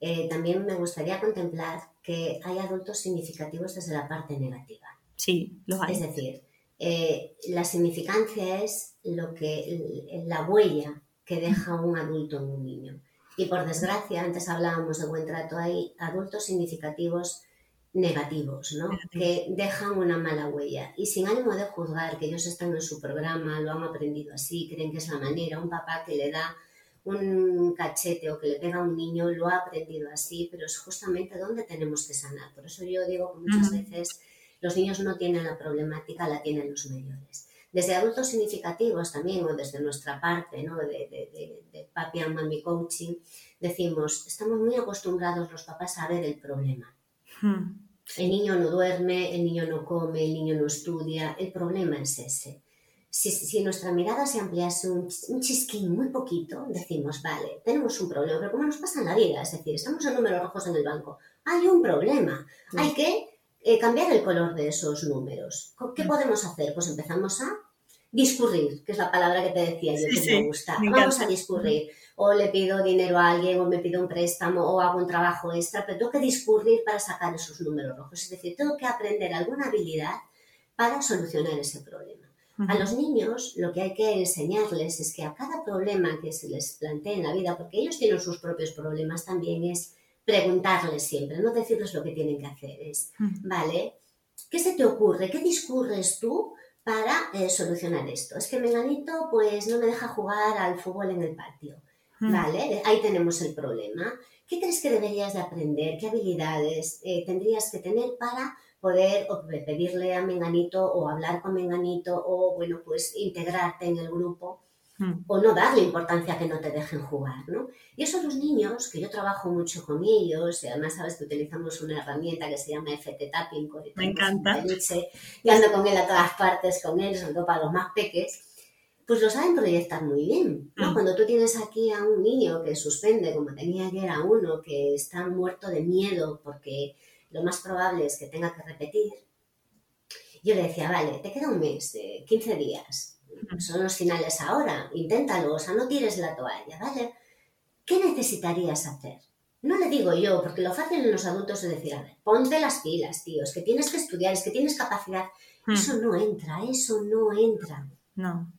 eh, también me gustaría contemplar que hay adultos significativos desde la parte negativa. Sí, lo hay. Es decir, eh, la significancia es lo que la huella que deja un adulto en un niño. Y por desgracia, antes hablábamos de buen trato, hay adultos significativos negativos, ¿no? Que dejan una mala huella. Y sin ánimo de juzgar, que ellos están en su programa, lo han aprendido así, creen que es la manera, un papá que le da un cachete o que le pega a un niño lo ha aprendido así, pero es justamente donde tenemos que sanar. Por eso yo digo que muchas veces los niños no tienen la problemática, la tienen los mayores desde adultos significativos también, o desde nuestra parte, ¿no? de, de, de, papi and mami coaching, decimos, estamos muy acostumbrados los papás a ver el problema. Hmm. El niño no duerme, el niño no come, el niño no estudia. El problema es ese. Si, si nuestra mirada se ampliase un, un, chisquín muy poquito, decimos, vale, tenemos un problema, pero como nos pasa en la vida, es decir, estamos en números rojos en el banco, hay un problema, hay que eh, cambiar el color de esos números. ¿Qué podemos hacer? Pues empezamos a discurrir, que es la palabra que te decía yo que me gusta. Vamos a discurrir. O le pido dinero a alguien, o me pido un préstamo, o hago un trabajo extra, pero tengo que discurrir para sacar esos números rojos. Es decir, tengo que aprender alguna habilidad para solucionar ese problema. A los niños lo que hay que enseñarles es que a cada problema que se les plantee en la vida, porque ellos tienen sus propios problemas, también es preguntarles siempre, no decirles lo que tienen que hacer. Es, vale, ¿qué se te ocurre? ¿Qué discurres tú para eh, solucionar esto. Es que Menganito pues no me deja jugar al fútbol en el patio. Hmm. Vale, ahí tenemos el problema. ¿Qué crees que deberías de aprender? ¿Qué habilidades eh, tendrías que tener para poder pedirle a Menganito o hablar con Menganito o, bueno, pues integrarte en el grupo? Hmm. o no darle importancia a que no te dejen jugar, ¿no? Y eso los niños, que yo trabajo mucho con ellos, y además sabes que utilizamos una herramienta que se llama FT Tapping, me encanta, y ando con él a todas partes con él, sobre todo para los más peques, pues lo saben proyectar muy bien, ¿no? Hmm. Cuando tú tienes aquí a un niño que suspende, como tenía ayer a uno, que está muerto de miedo porque lo más probable es que tenga que repetir, yo le decía, vale, te queda un mes, 15 días, son los finales ahora, inténtalo, o sea, no tires la toalla, ¿vale? ¿Qué necesitarías hacer? No le digo yo, porque lo fácil en los adultos es decir, a ver, ponte las pilas, tío, es que tienes que estudiar, es que tienes capacidad. Hmm. Eso no entra, eso no entra. No,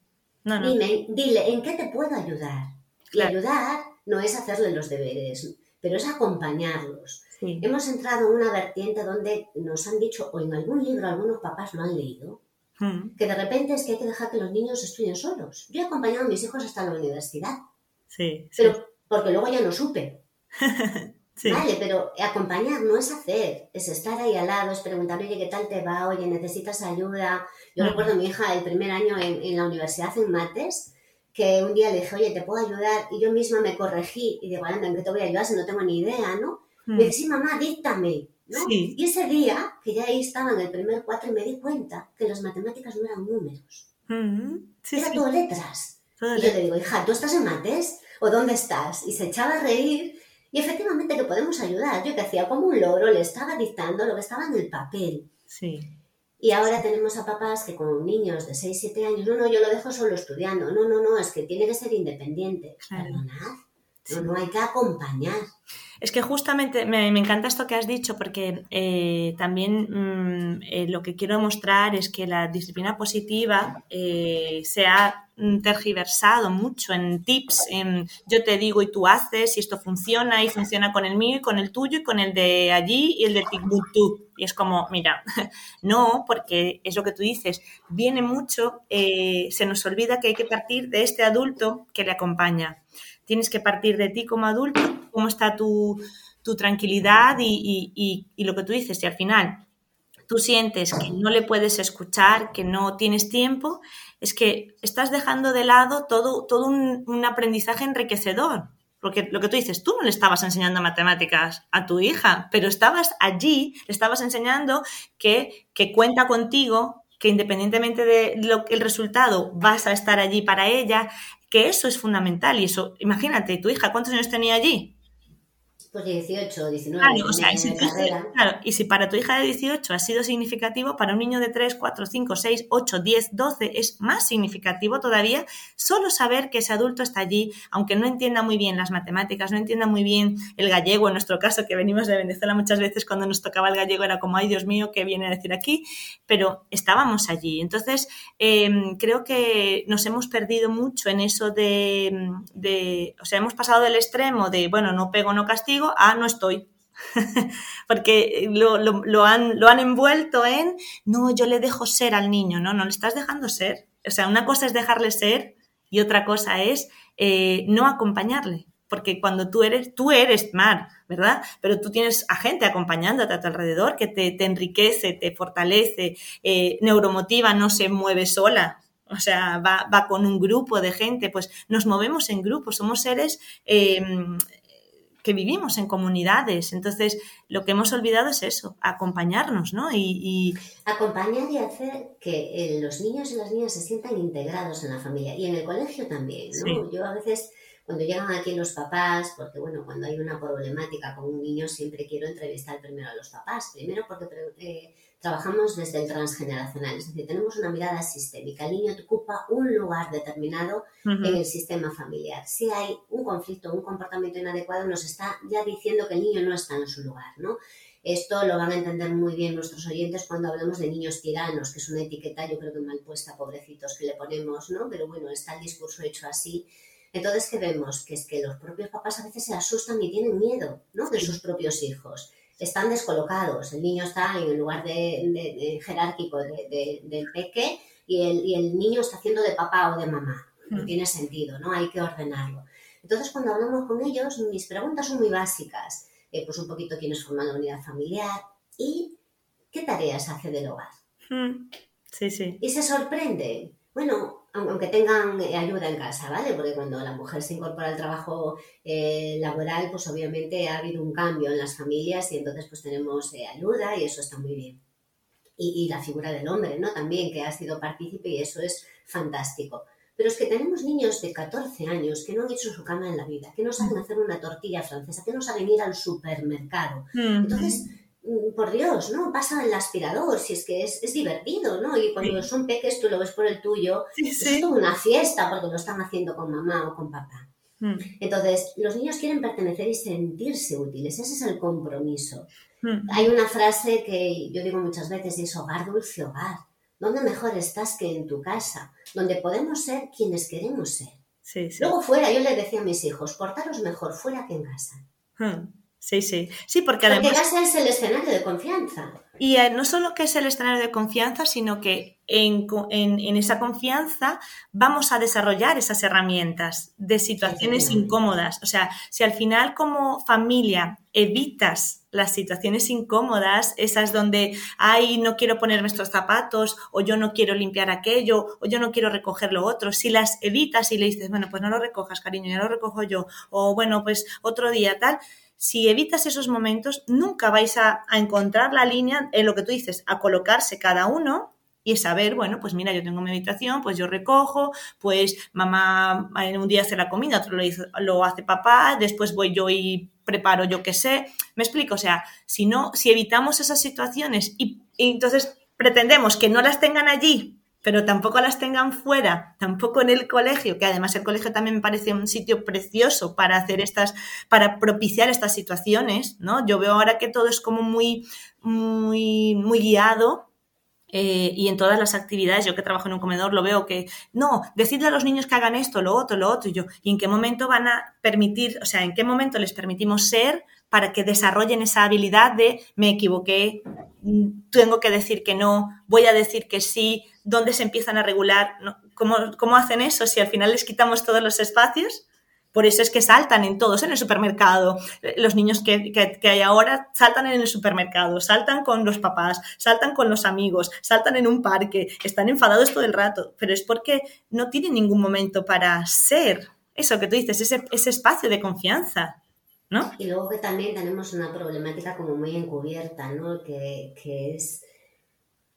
no, no. Dime, dile, ¿en qué te puedo ayudar? Y ayudar no es hacerle los deberes, pero es acompañarlos. Hemos entrado en una vertiente donde nos han dicho, o en algún libro algunos papás lo han leído, Hmm. Que de repente es que hay que dejar que los niños estudien solos. Yo he acompañado a mis hijos hasta la universidad. Sí. Pero porque luego ya no supe. *laughs* Vale, pero acompañar no es hacer, es estar ahí al lado, es preguntar, oye, ¿qué tal te va? Oye, ¿necesitas ayuda? Yo hmm. recuerdo a mi hija el primer año en, la universidad en mates, que un día le dije, oye, ¿te puedo ayudar? Y yo misma me corregí y digo, anda, ¿en qué te voy a ayudar si no tengo ni idea, no? Me hmm. dice, sí, mamá, díctame. Y ese día, que ya ahí estaba en el primer cuatro, me di cuenta que las matemáticas no eran números. Eran todo letras. y yo le digo, hija, ¿tú estás en mates? ¿O dónde estás? Y se echaba a reír. Y efectivamente que podemos ayudar. Yo que hacía como un loro, le estaba dictando lo que estaba en el papel. Sí. Y ahora tenemos a papás que con niños de 6, 7 años, no, no, yo lo dejo solo estudiando. No, no, no, es que tiene que ser independiente. Perdonad. No, no hay que acompañar. Es que justamente me, encanta esto que has dicho porque eh, también mm, eh, lo que quiero mostrar es que la disciplina positiva eh, se ha tergiversado mucho en tips, en yo te digo y tú haces y esto funciona y funciona con el mío y con el tuyo y con el de allí y el de Timbuktu. Y es como, mira, *laughs* no, porque es lo que tú dices, viene mucho, se nos olvida que hay que partir de este adulto que le acompaña tienes que partir de ti como adulto, cómo está tu, tranquilidad y, lo que tú dices, si al final tú sientes que no le puedes escuchar, que no tienes tiempo, es que estás dejando de lado todo, todo un, aprendizaje enriquecedor. Porque lo que tú dices, tú no le estabas enseñando matemáticas a tu hija, pero estabas allí, le estabas enseñando que, que cuenta contigo, que independientemente del resultado vas a estar allí para ella, que eso es fundamental. Y eso, imagínate, tu hija, ¿cuántos años tenía allí? Pues 18, 19. Claro, y si para tu hija de 18 ha sido significativo, para un niño de 3, 4, 5, 6, 8, 10, 12 es más significativo todavía solo saber que ese adulto está allí, aunque no entienda muy bien las matemáticas, no entienda muy bien el gallego, en nuestro caso, que venimos de Venezuela muchas veces cuando nos tocaba el gallego era como, ay Dios mío, ¿qué viene a decir aquí? Pero estábamos allí. Entonces, em, creo que nos hemos perdido mucho en eso de, de, o sea, hemos pasado del extremo de, bueno, no pego, no castigo, ah, no estoy. *laughs* Porque lo, han, lo han envuelto en, no, yo le dejo ser al niño, no, no le estás dejando ser. O sea, una cosa es dejarle ser y otra cosa es eh, no acompañarle. Porque cuando tú eres, tú eres Mar, ¿verdad? Pero tú tienes a gente acompañándote a tu alrededor que te, enriquece, te fortalece, eh, neuromotiva, no se mueve sola, o sea, va, va, con un grupo de gente, pues nos movemos en grupos, somos seres eh, que vivimos en comunidades. Entonces, lo que hemos olvidado es eso, acompañarnos, ¿no? Y, Acompañar y hacer que eh, los niños y las niñas se sientan integrados en la familia y en el colegio también, ¿no? Yo a veces cuando llegan aquí los papás, porque bueno, cuando hay una problemática con un niño siempre quiero entrevistar primero a los papás, primero porque eh, trabajamos desde el transgeneracional, es decir, tenemos una mirada sistémica, el niño ocupa un lugar determinado en el sistema familiar. Si hay un conflicto, un comportamiento inadecuado, nos está ya diciendo que el niño no está en su lugar, ¿no? Esto lo van a entender muy bien nuestros oyentes cuando hablamos de niños tiranos, que es una etiqueta yo creo que mal puesta, pobrecitos, que le ponemos, ¿no? Pero bueno, está el discurso hecho así entonces, ¿qué vemos? Que es que los propios papás a veces se asustan y tienen miedo ¿no? de sus propios hijos. Están descolocados. El niño está en el lugar de, jerárquico del peque y el, niño está haciendo de papá o de mamá. No hmm. tiene sentido, ¿no? Hay que ordenarlo. Entonces, cuando hablamos con ellos, mis preguntas son muy básicas. Eh, pues un poquito quiénes forman la unidad familiar y qué tareas hace del hogar. Hmm. Sí, sí. Y se sorprende. Bueno, aunque tengan eh, ayuda en casa, ¿vale? Porque cuando la mujer se incorpora al trabajo eh, laboral, pues obviamente ha habido un cambio en las familias y entonces pues tenemos eh, ayuda y eso está muy bien. Y, la figura del hombre, ¿no? También que ha sido partícipe y eso es fantástico. Pero es que tenemos niños de 14 años que no han hecho su cama en la vida, que no saben hacer una tortilla francesa, que no saben ir al supermercado. Entonces, por Dios, ¿no? Pasa el aspirador, si es que es, divertido, ¿no? Y cuando son peques tú lo ves por el tuyo, es toda una fiesta porque lo están haciendo con mamá o con papá. Mm. Entonces, los niños quieren pertenecer y sentirse útiles, ese es el compromiso. Mm. Hay una frase que yo digo muchas veces y es hogar, dulce hogar. ¿Dónde mejor estás que en tu casa? Donde podemos ser quienes queremos ser. Luego fuera, yo le decía a mis hijos, portaros mejor fuera que en casa. Sí, sí. Sí, porque además. Porque casa es el escenario de confianza. Y eh, no solo que es el escenario de confianza, sino que en, esa confianza vamos a desarrollar esas herramientas de situaciones incómodas. O sea, si al final como familia evitas las situaciones incómodas, esas donde, ay, no quiero ponerme estos zapatos, o yo no quiero limpiar aquello, o yo no quiero recoger lo otro, si las evitas y le dices, bueno, pues no lo recojas, cariño, ya lo recojo yo, o bueno, pues otro día tal, si evitas esos momentos, nunca vais a, encontrar la línea en lo que tú dices, a colocarse cada uno y saber, bueno, pues mira, yo tengo mi habitación, pues yo recojo, pues mamá en un día hace la comida, otro lo, lo hace papá, después voy yo y preparo yo qué sé. Me explico, o sea, si no, si evitamos esas situaciones y entonces pretendemos que no las tengan allí pero tampoco las tengan fuera, tampoco en el colegio, que además el colegio también me parece un sitio precioso para hacer estas, para propiciar estas situaciones, ¿no? Yo veo ahora que todo es como muy, muy, muy guiado, eh, y en todas las actividades, yo que trabajo en un comedor, lo veo que, no, decidle a los niños que hagan esto, lo otro, lo otro, y yo, ¿y en qué momento van a permitir, o sea, en qué momento les permitimos ser para que desarrollen esa habilidad de me equivoqué, mm, tengo que decir que no, voy a decir que sí, dónde se empiezan a regular, ¿Cómo, hacen eso si al final les quitamos todos los espacios? Por eso es que saltan en todos, en el supermercado. Los niños que, que, hay ahora saltan en el supermercado, saltan con los papás, saltan con los amigos, saltan en un parque, están enfadados todo el rato, pero es porque no tienen ningún momento para ser eso que tú dices, ese, ese espacio de confianza. ¿No? Y luego que también tenemos una problemática como muy encubierta, ¿no? Que, que es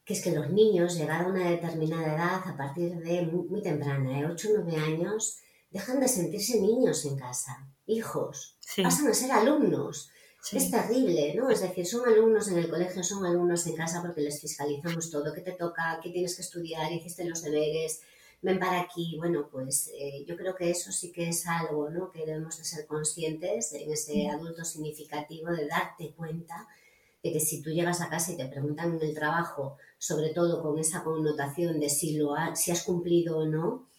que es que los niños, llegar a una determinada edad, a partir de muy, temprana, de 8 o 9 años, dejan de sentirse niños en casa, hijos, pasan a ser alumnos. Es terrible, ¿no? Es decir, son alumnos en el colegio, son alumnos en casa porque les fiscalizamos todo, qué te toca, qué tienes que estudiar, hiciste los deberes, ven para aquí. Bueno, pues eh, yo creo que eso sí que es algo, ¿no? Que debemos de ser conscientes en ese adulto significativo de darte cuenta de que si tú llegas a casa y te preguntan en el trabajo, sobre todo con esa connotación de si, lo si has cumplido o no,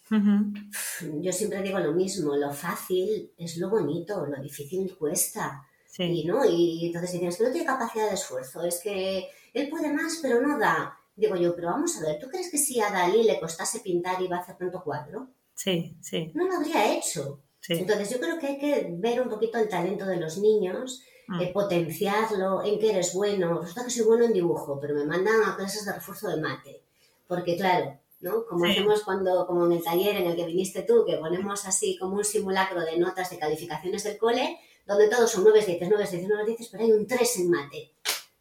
yo siempre digo lo mismo, lo fácil es lo bonito, lo difícil cuesta. Y, ¿no? y entonces dicen, es que no tiene capacidad de esfuerzo, es que él puede más pero no da. Digo yo, pero vamos a ver, ¿tú crees que si a Dalí le costase pintar iba a hacer tanto cuadro? Sí, sí. No lo habría hecho. Entonces yo creo que hay que ver un poquito el talento de los niños Mm. Eh, potenciarlo, en que eres bueno. Resulta que soy bueno en dibujo, pero me mandan a clases de refuerzo de mate. Porque claro, ¿no? Como hacemos cuando, como en el taller en el que viniste tú, que ponemos así como un simulacro de notas de calificaciones del cole, donde todos son 9, 10, 9, 10, 9, 10, pero hay un 3 en mate.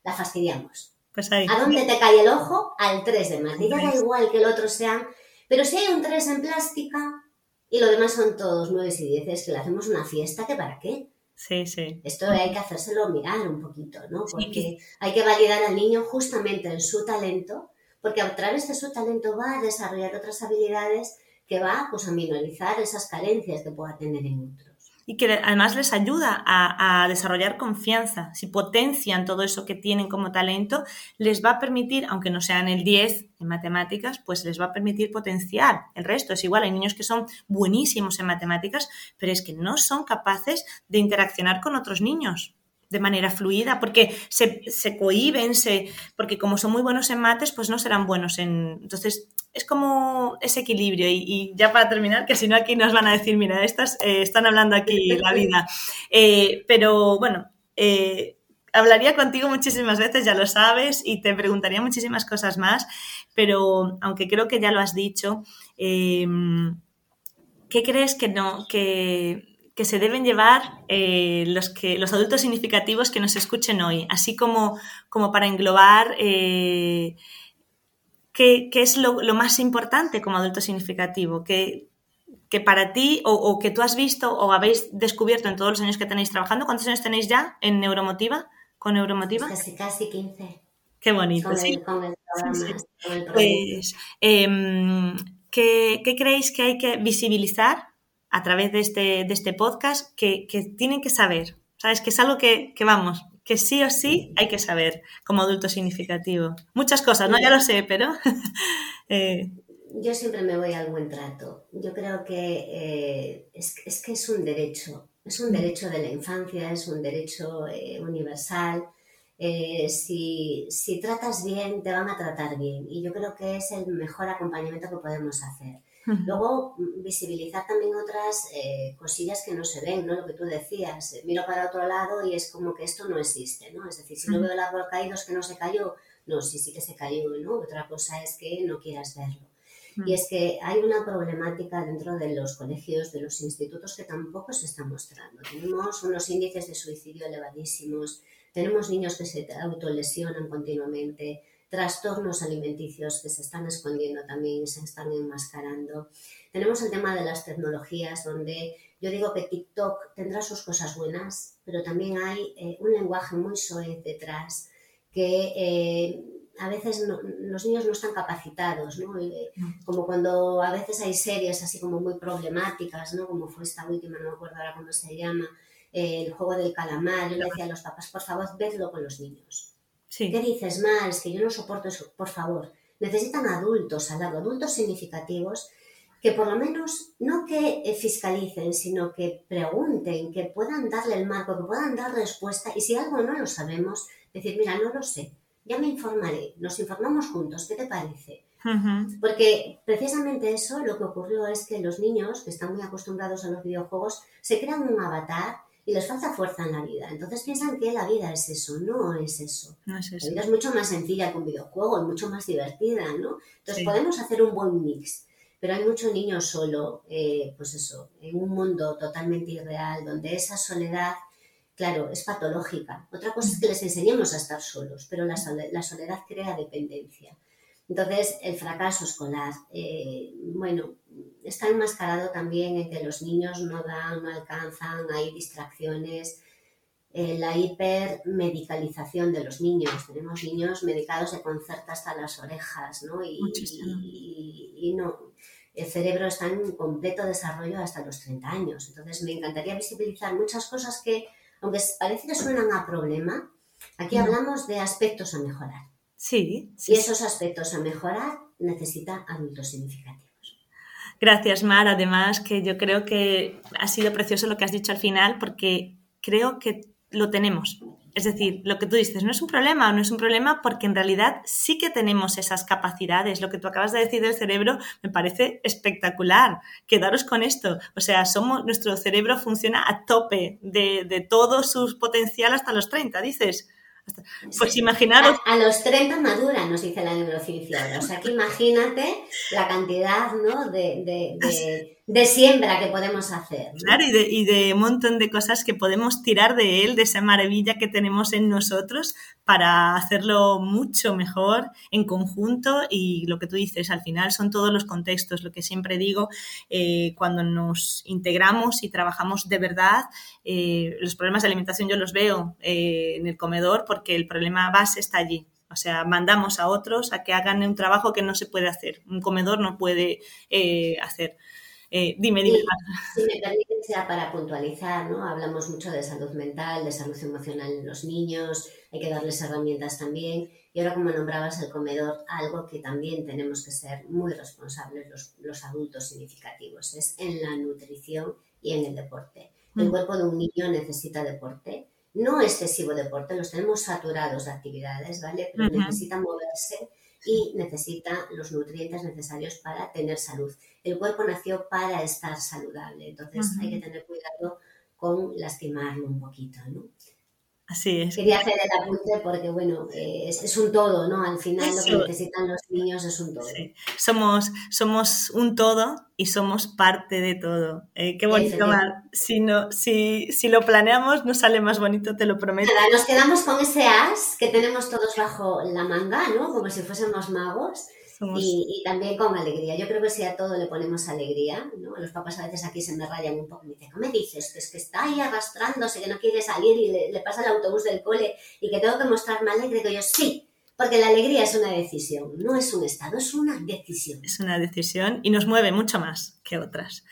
La fastidiamos. Pues ahí. ¿A dónde te cae el ojo? Al 3 de mate. Ya da igual que el otro sean, pero si hay un 3 en plástica y lo demás son todos 9 y 10, que le hacemos una fiesta, ¿que para qué? Sí, sí. Esto hay que hacérselo mirar un poquito, ¿no? Porque hay que validar al niño justamente en su talento, porque a través de su talento va a desarrollar otras habilidades que va pues, a minorizar esas carencias que pueda tener en otro y que además les ayuda a, desarrollar confianza. Si potencian todo eso que tienen como talento, les va a permitir, aunque no sean el 10 en matemáticas, pues les va a permitir potenciar el resto. Es igual, hay niños que son buenísimos en matemáticas, pero es que no son capaces de interaccionar con otros niños de manera fluida, porque se, se cohiben, se, porque como son muy buenos en mates, pues no serán buenos en... Entonces, es como ese equilibrio. Y, ya para terminar, que si no aquí nos van a decir, mira, estas eh, están hablando aquí la vida. *laughs* Eh, pero bueno, eh, hablaría contigo muchísimas veces, ya lo sabes, y te preguntaría muchísimas cosas más, pero aunque creo que ya lo has dicho, ¿qué crees que no, que, que se deben llevar los, que, los adultos significativos que nos escuchen hoy? Así como, como para englobar ¿qué, es lo, más importante como adulto significativo? que para ti o, que tú has visto o habéis descubierto en todos los años que tenéis trabajando? ¿Cuántos años tenéis ya en Neuromotiva? ¿Con Neuromotiva? Casi, casi 15. Qué bonito, sí. Pues, em, ¿qué, creéis que hay que visibilizar a través de este, de este podcast que, tienen que saber? ¿Sabes? Que es algo que, que vamos, que sí o sí hay que saber como adulto significativo. Muchas cosas, ¿no? Ya lo sé, pero... *laughs* Eh, Yo siempre me voy al buen trato. Yo creo que eh, es, que es un derecho, es un derecho de la infancia, es un derecho eh, universal. si, si tratas bien, te van a tratar bien. Y yo creo que es el mejor acompañamiento que podemos hacer. Luego, mm, visibilizar también otras eh, cosillas que no se ven, ¿no? Lo que tú decías, eh, miro para otro lado y es como que esto no existe, ¿no? Es decir, si no veo el árbol caído es que no se cayó, no, sí, sí que se cayó, ¿no? Otra cosa es que no quieras verlo. Y es que hay una problemática dentro de los colegios, de los institutos que tampoco se está mostrando. Tenemos unos índices de suicidio elevadísimos, tenemos niños que se autolesionan continuamente, trastornos alimenticios que se están escondiendo también y se están enmascarando. Tenemos el tema de las tecnologías, donde yo digo que TikTok tendrá sus cosas buenas, pero también hay eh, un lenguaje muy soez detrás que eh, a veces los niños no están capacitados, ¿no? Eh, como cuando a veces hay series así como muy problemáticas, ¿no? Como fue esta última, no me acuerdo ahora cómo se llama, el juego del calamar. Yo le decía a los papás, por favor, vedlo con los niños ¿Qué dices, más? Que yo no soporto eso. Por favor, necesitan adultos al lado, adultos significativos que por lo menos no que eh, fiscalicen, sino que pregunten, que puedan darle el marco, que puedan dar respuesta y si algo no lo sabemos, decir, mira, no lo sé, ya me informaré, nos informamos juntos, ¿qué te parece? Porque precisamente eso lo que ocurrió es que los niños que están muy acostumbrados a los videojuegos se crean un avatar y les falta fuerza en la vida. Entonces piensan que la vida es eso, no es eso. No es eso. La vida es mucho más sencilla que un videojuego, y mucho más divertida, ¿no? Entonces podemos hacer un buen mix, pero hay muchos niños solo, eh, pues eso, en un mundo totalmente irreal, donde esa soledad, claro, es patológica. Otra cosa es que les enseñemos a estar solos, pero la, la soledad crea dependencia. Entonces, el fracaso escolar, eh, bueno, está enmascarado también en que los niños no dan, no alcanzan, hay distracciones, eh, la hipermedicalización de los niños. Tenemos niños medicados de concerta hasta las orejas, ¿no? Y, y, no, el cerebro está en completo desarrollo hasta los 30 años. Entonces, me encantaría visibilizar muchas cosas que, aunque parece que suenan a problema, aquí hablamos de aspectos a mejorar. Sí, Y esos aspectos a mejorar necesita adultos significativos. Gracias, Mar. Además, que yo creo que ha sido precioso lo que has dicho al final, porque creo que lo tenemos. Es decir, lo que tú dices no es un problema o no es un problema porque en realidad sí que tenemos esas capacidades. Lo que tú acabas de decir del cerebro me parece espectacular. Quedaros con esto. O sea, somos, nuestro cerebro funciona a tope de, de todo su potencial hasta los 30, dices. Pues imaginaros. A, los 30 madura, nos dice la neurociencia O sea que imagínate la cantidad ¿no? de, de siembra que podemos hacer. Claro, y de, y de, un montón de cosas que podemos tirar de él, de esa maravilla que tenemos en nosotros para hacerlo mucho mejor en conjunto y lo que tú dices, al final son todos los contextos, lo que siempre digo, eh, cuando nos integramos y trabajamos de verdad, eh, los problemas de alimentación yo los veo eh, en el comedor porque el problema base está allí. O sea, mandamos a otros a que hagan un trabajo que no se puede hacer, un comedor no puede eh, hacer. Eh, dime, dime. si me permite, sea para puntualizar, ¿no? Hablamos mucho de salud mental, de salud emocional en los niños, hay que darles herramientas también. Y ahora, como nombrabas el comedor, algo que también tenemos que ser muy responsables los, los adultos significativos es en la nutrición y en el deporte. El mm. cuerpo de un niño necesita deporte, no excesivo deporte, los tenemos saturados de actividades, ¿vale? Pero necesita moverse y necesita los nutrientes necesarios para tener salud. El cuerpo nació para estar saludable, entonces hay que tener cuidado con lastimarlo un poquito, ¿no? Así es. Quería hacer el apunte porque, bueno, eh, es, un todo, ¿no? Al final lo que necesitan los niños es un todo. Somos, somos un todo y somos parte de todo. Eh, qué bonito, Mar. Si, no, si, si lo planeamos, nos sale más bonito, te lo prometo. Nada, nos quedamos con ese as que tenemos todos bajo la manga, ¿no? Como si fuésemos magos. Y, también con alegría. Yo creo que si a todo le ponemos alegría, ¿no? Los papás a veces aquí se me rayan un poco. Me dicen, ¿cómo me dices? Que es que está ahí arrastrándose, que no quiere salir y le, pasa el autobús del cole y que tengo que mostrarme alegre. Que yo, sí, porque la alegría es una decisión, no es un estado, es una decisión. Es una decisión y nos mueve mucho más que otras.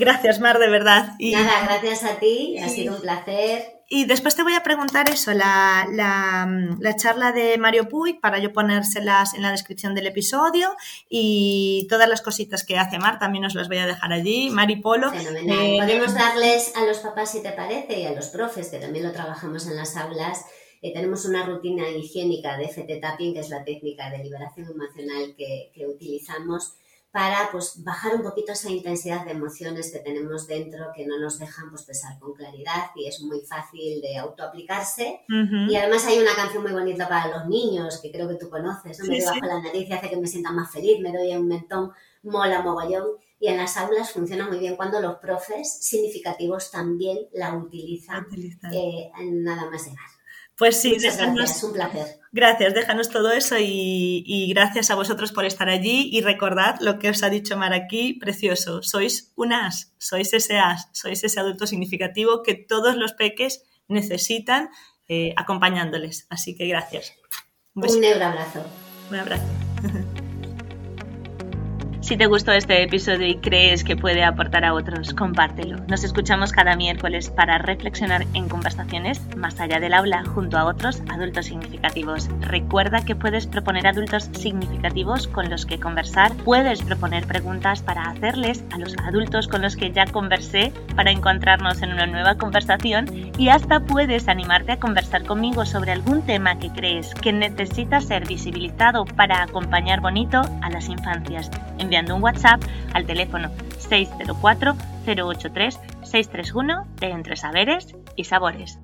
Gracias, Mar, de verdad. Y, Nada, gracias a ti, ha sido un placer. Y después te voy a preguntar eso, la, la, charla de Mario Puig, para yo ponérselas en la descripción del episodio y todas las cositas que hace Mar también os las voy a dejar allí. Mari Polo. Eh, Podemos darles a los papás, si te parece, y a los profes, que también lo trabajamos en las aulas, eh, tenemos una rutina higiénica de FT Tapping, que es la técnica de liberación emocional que, que utilizamos para pues, bajar un poquito esa intensidad de emociones que tenemos dentro que no nos dejan pues, pesar con claridad y es muy fácil de autoaplicarse. Y además hay una canción muy bonita para los niños que creo que tú conoces, me bajo la nariz y hace que me sienta más feliz, me doy un mentón, mola mogollón. Y en las aulas funciona muy bien cuando los profes significativos también la utilizan eh, nada más llegar. Pues sí, gracias, un placer. Gracias, déjanos todo eso y, gracias a vosotros por estar allí y recordad lo que os ha dicho Mar aquí, precioso, sois un as, sois ese as, sois ese adulto significativo que todos los peques necesitan eh, acompañándoles. Así que gracias. Un, un abrazo. Un abrazo. *laughs* Si te gustó este episodio y crees que puede aportar a otros, compártelo. Nos escuchamos cada miércoles para reflexionar en conversaciones más allá del aula junto a otros adultos significativos. Recuerda que puedes proponer adultos significativos con los que conversar, puedes proponer preguntas para hacerles a los adultos con los que ya conversé para encontrarnos en una nueva conversación y hasta puedes animarte a conversar conmigo sobre algún tema que crees que necesita ser visibilizado para acompañar bonito a las infancias un WhatsApp al teléfono 604 083 631 de Entre Saberes y Sabores.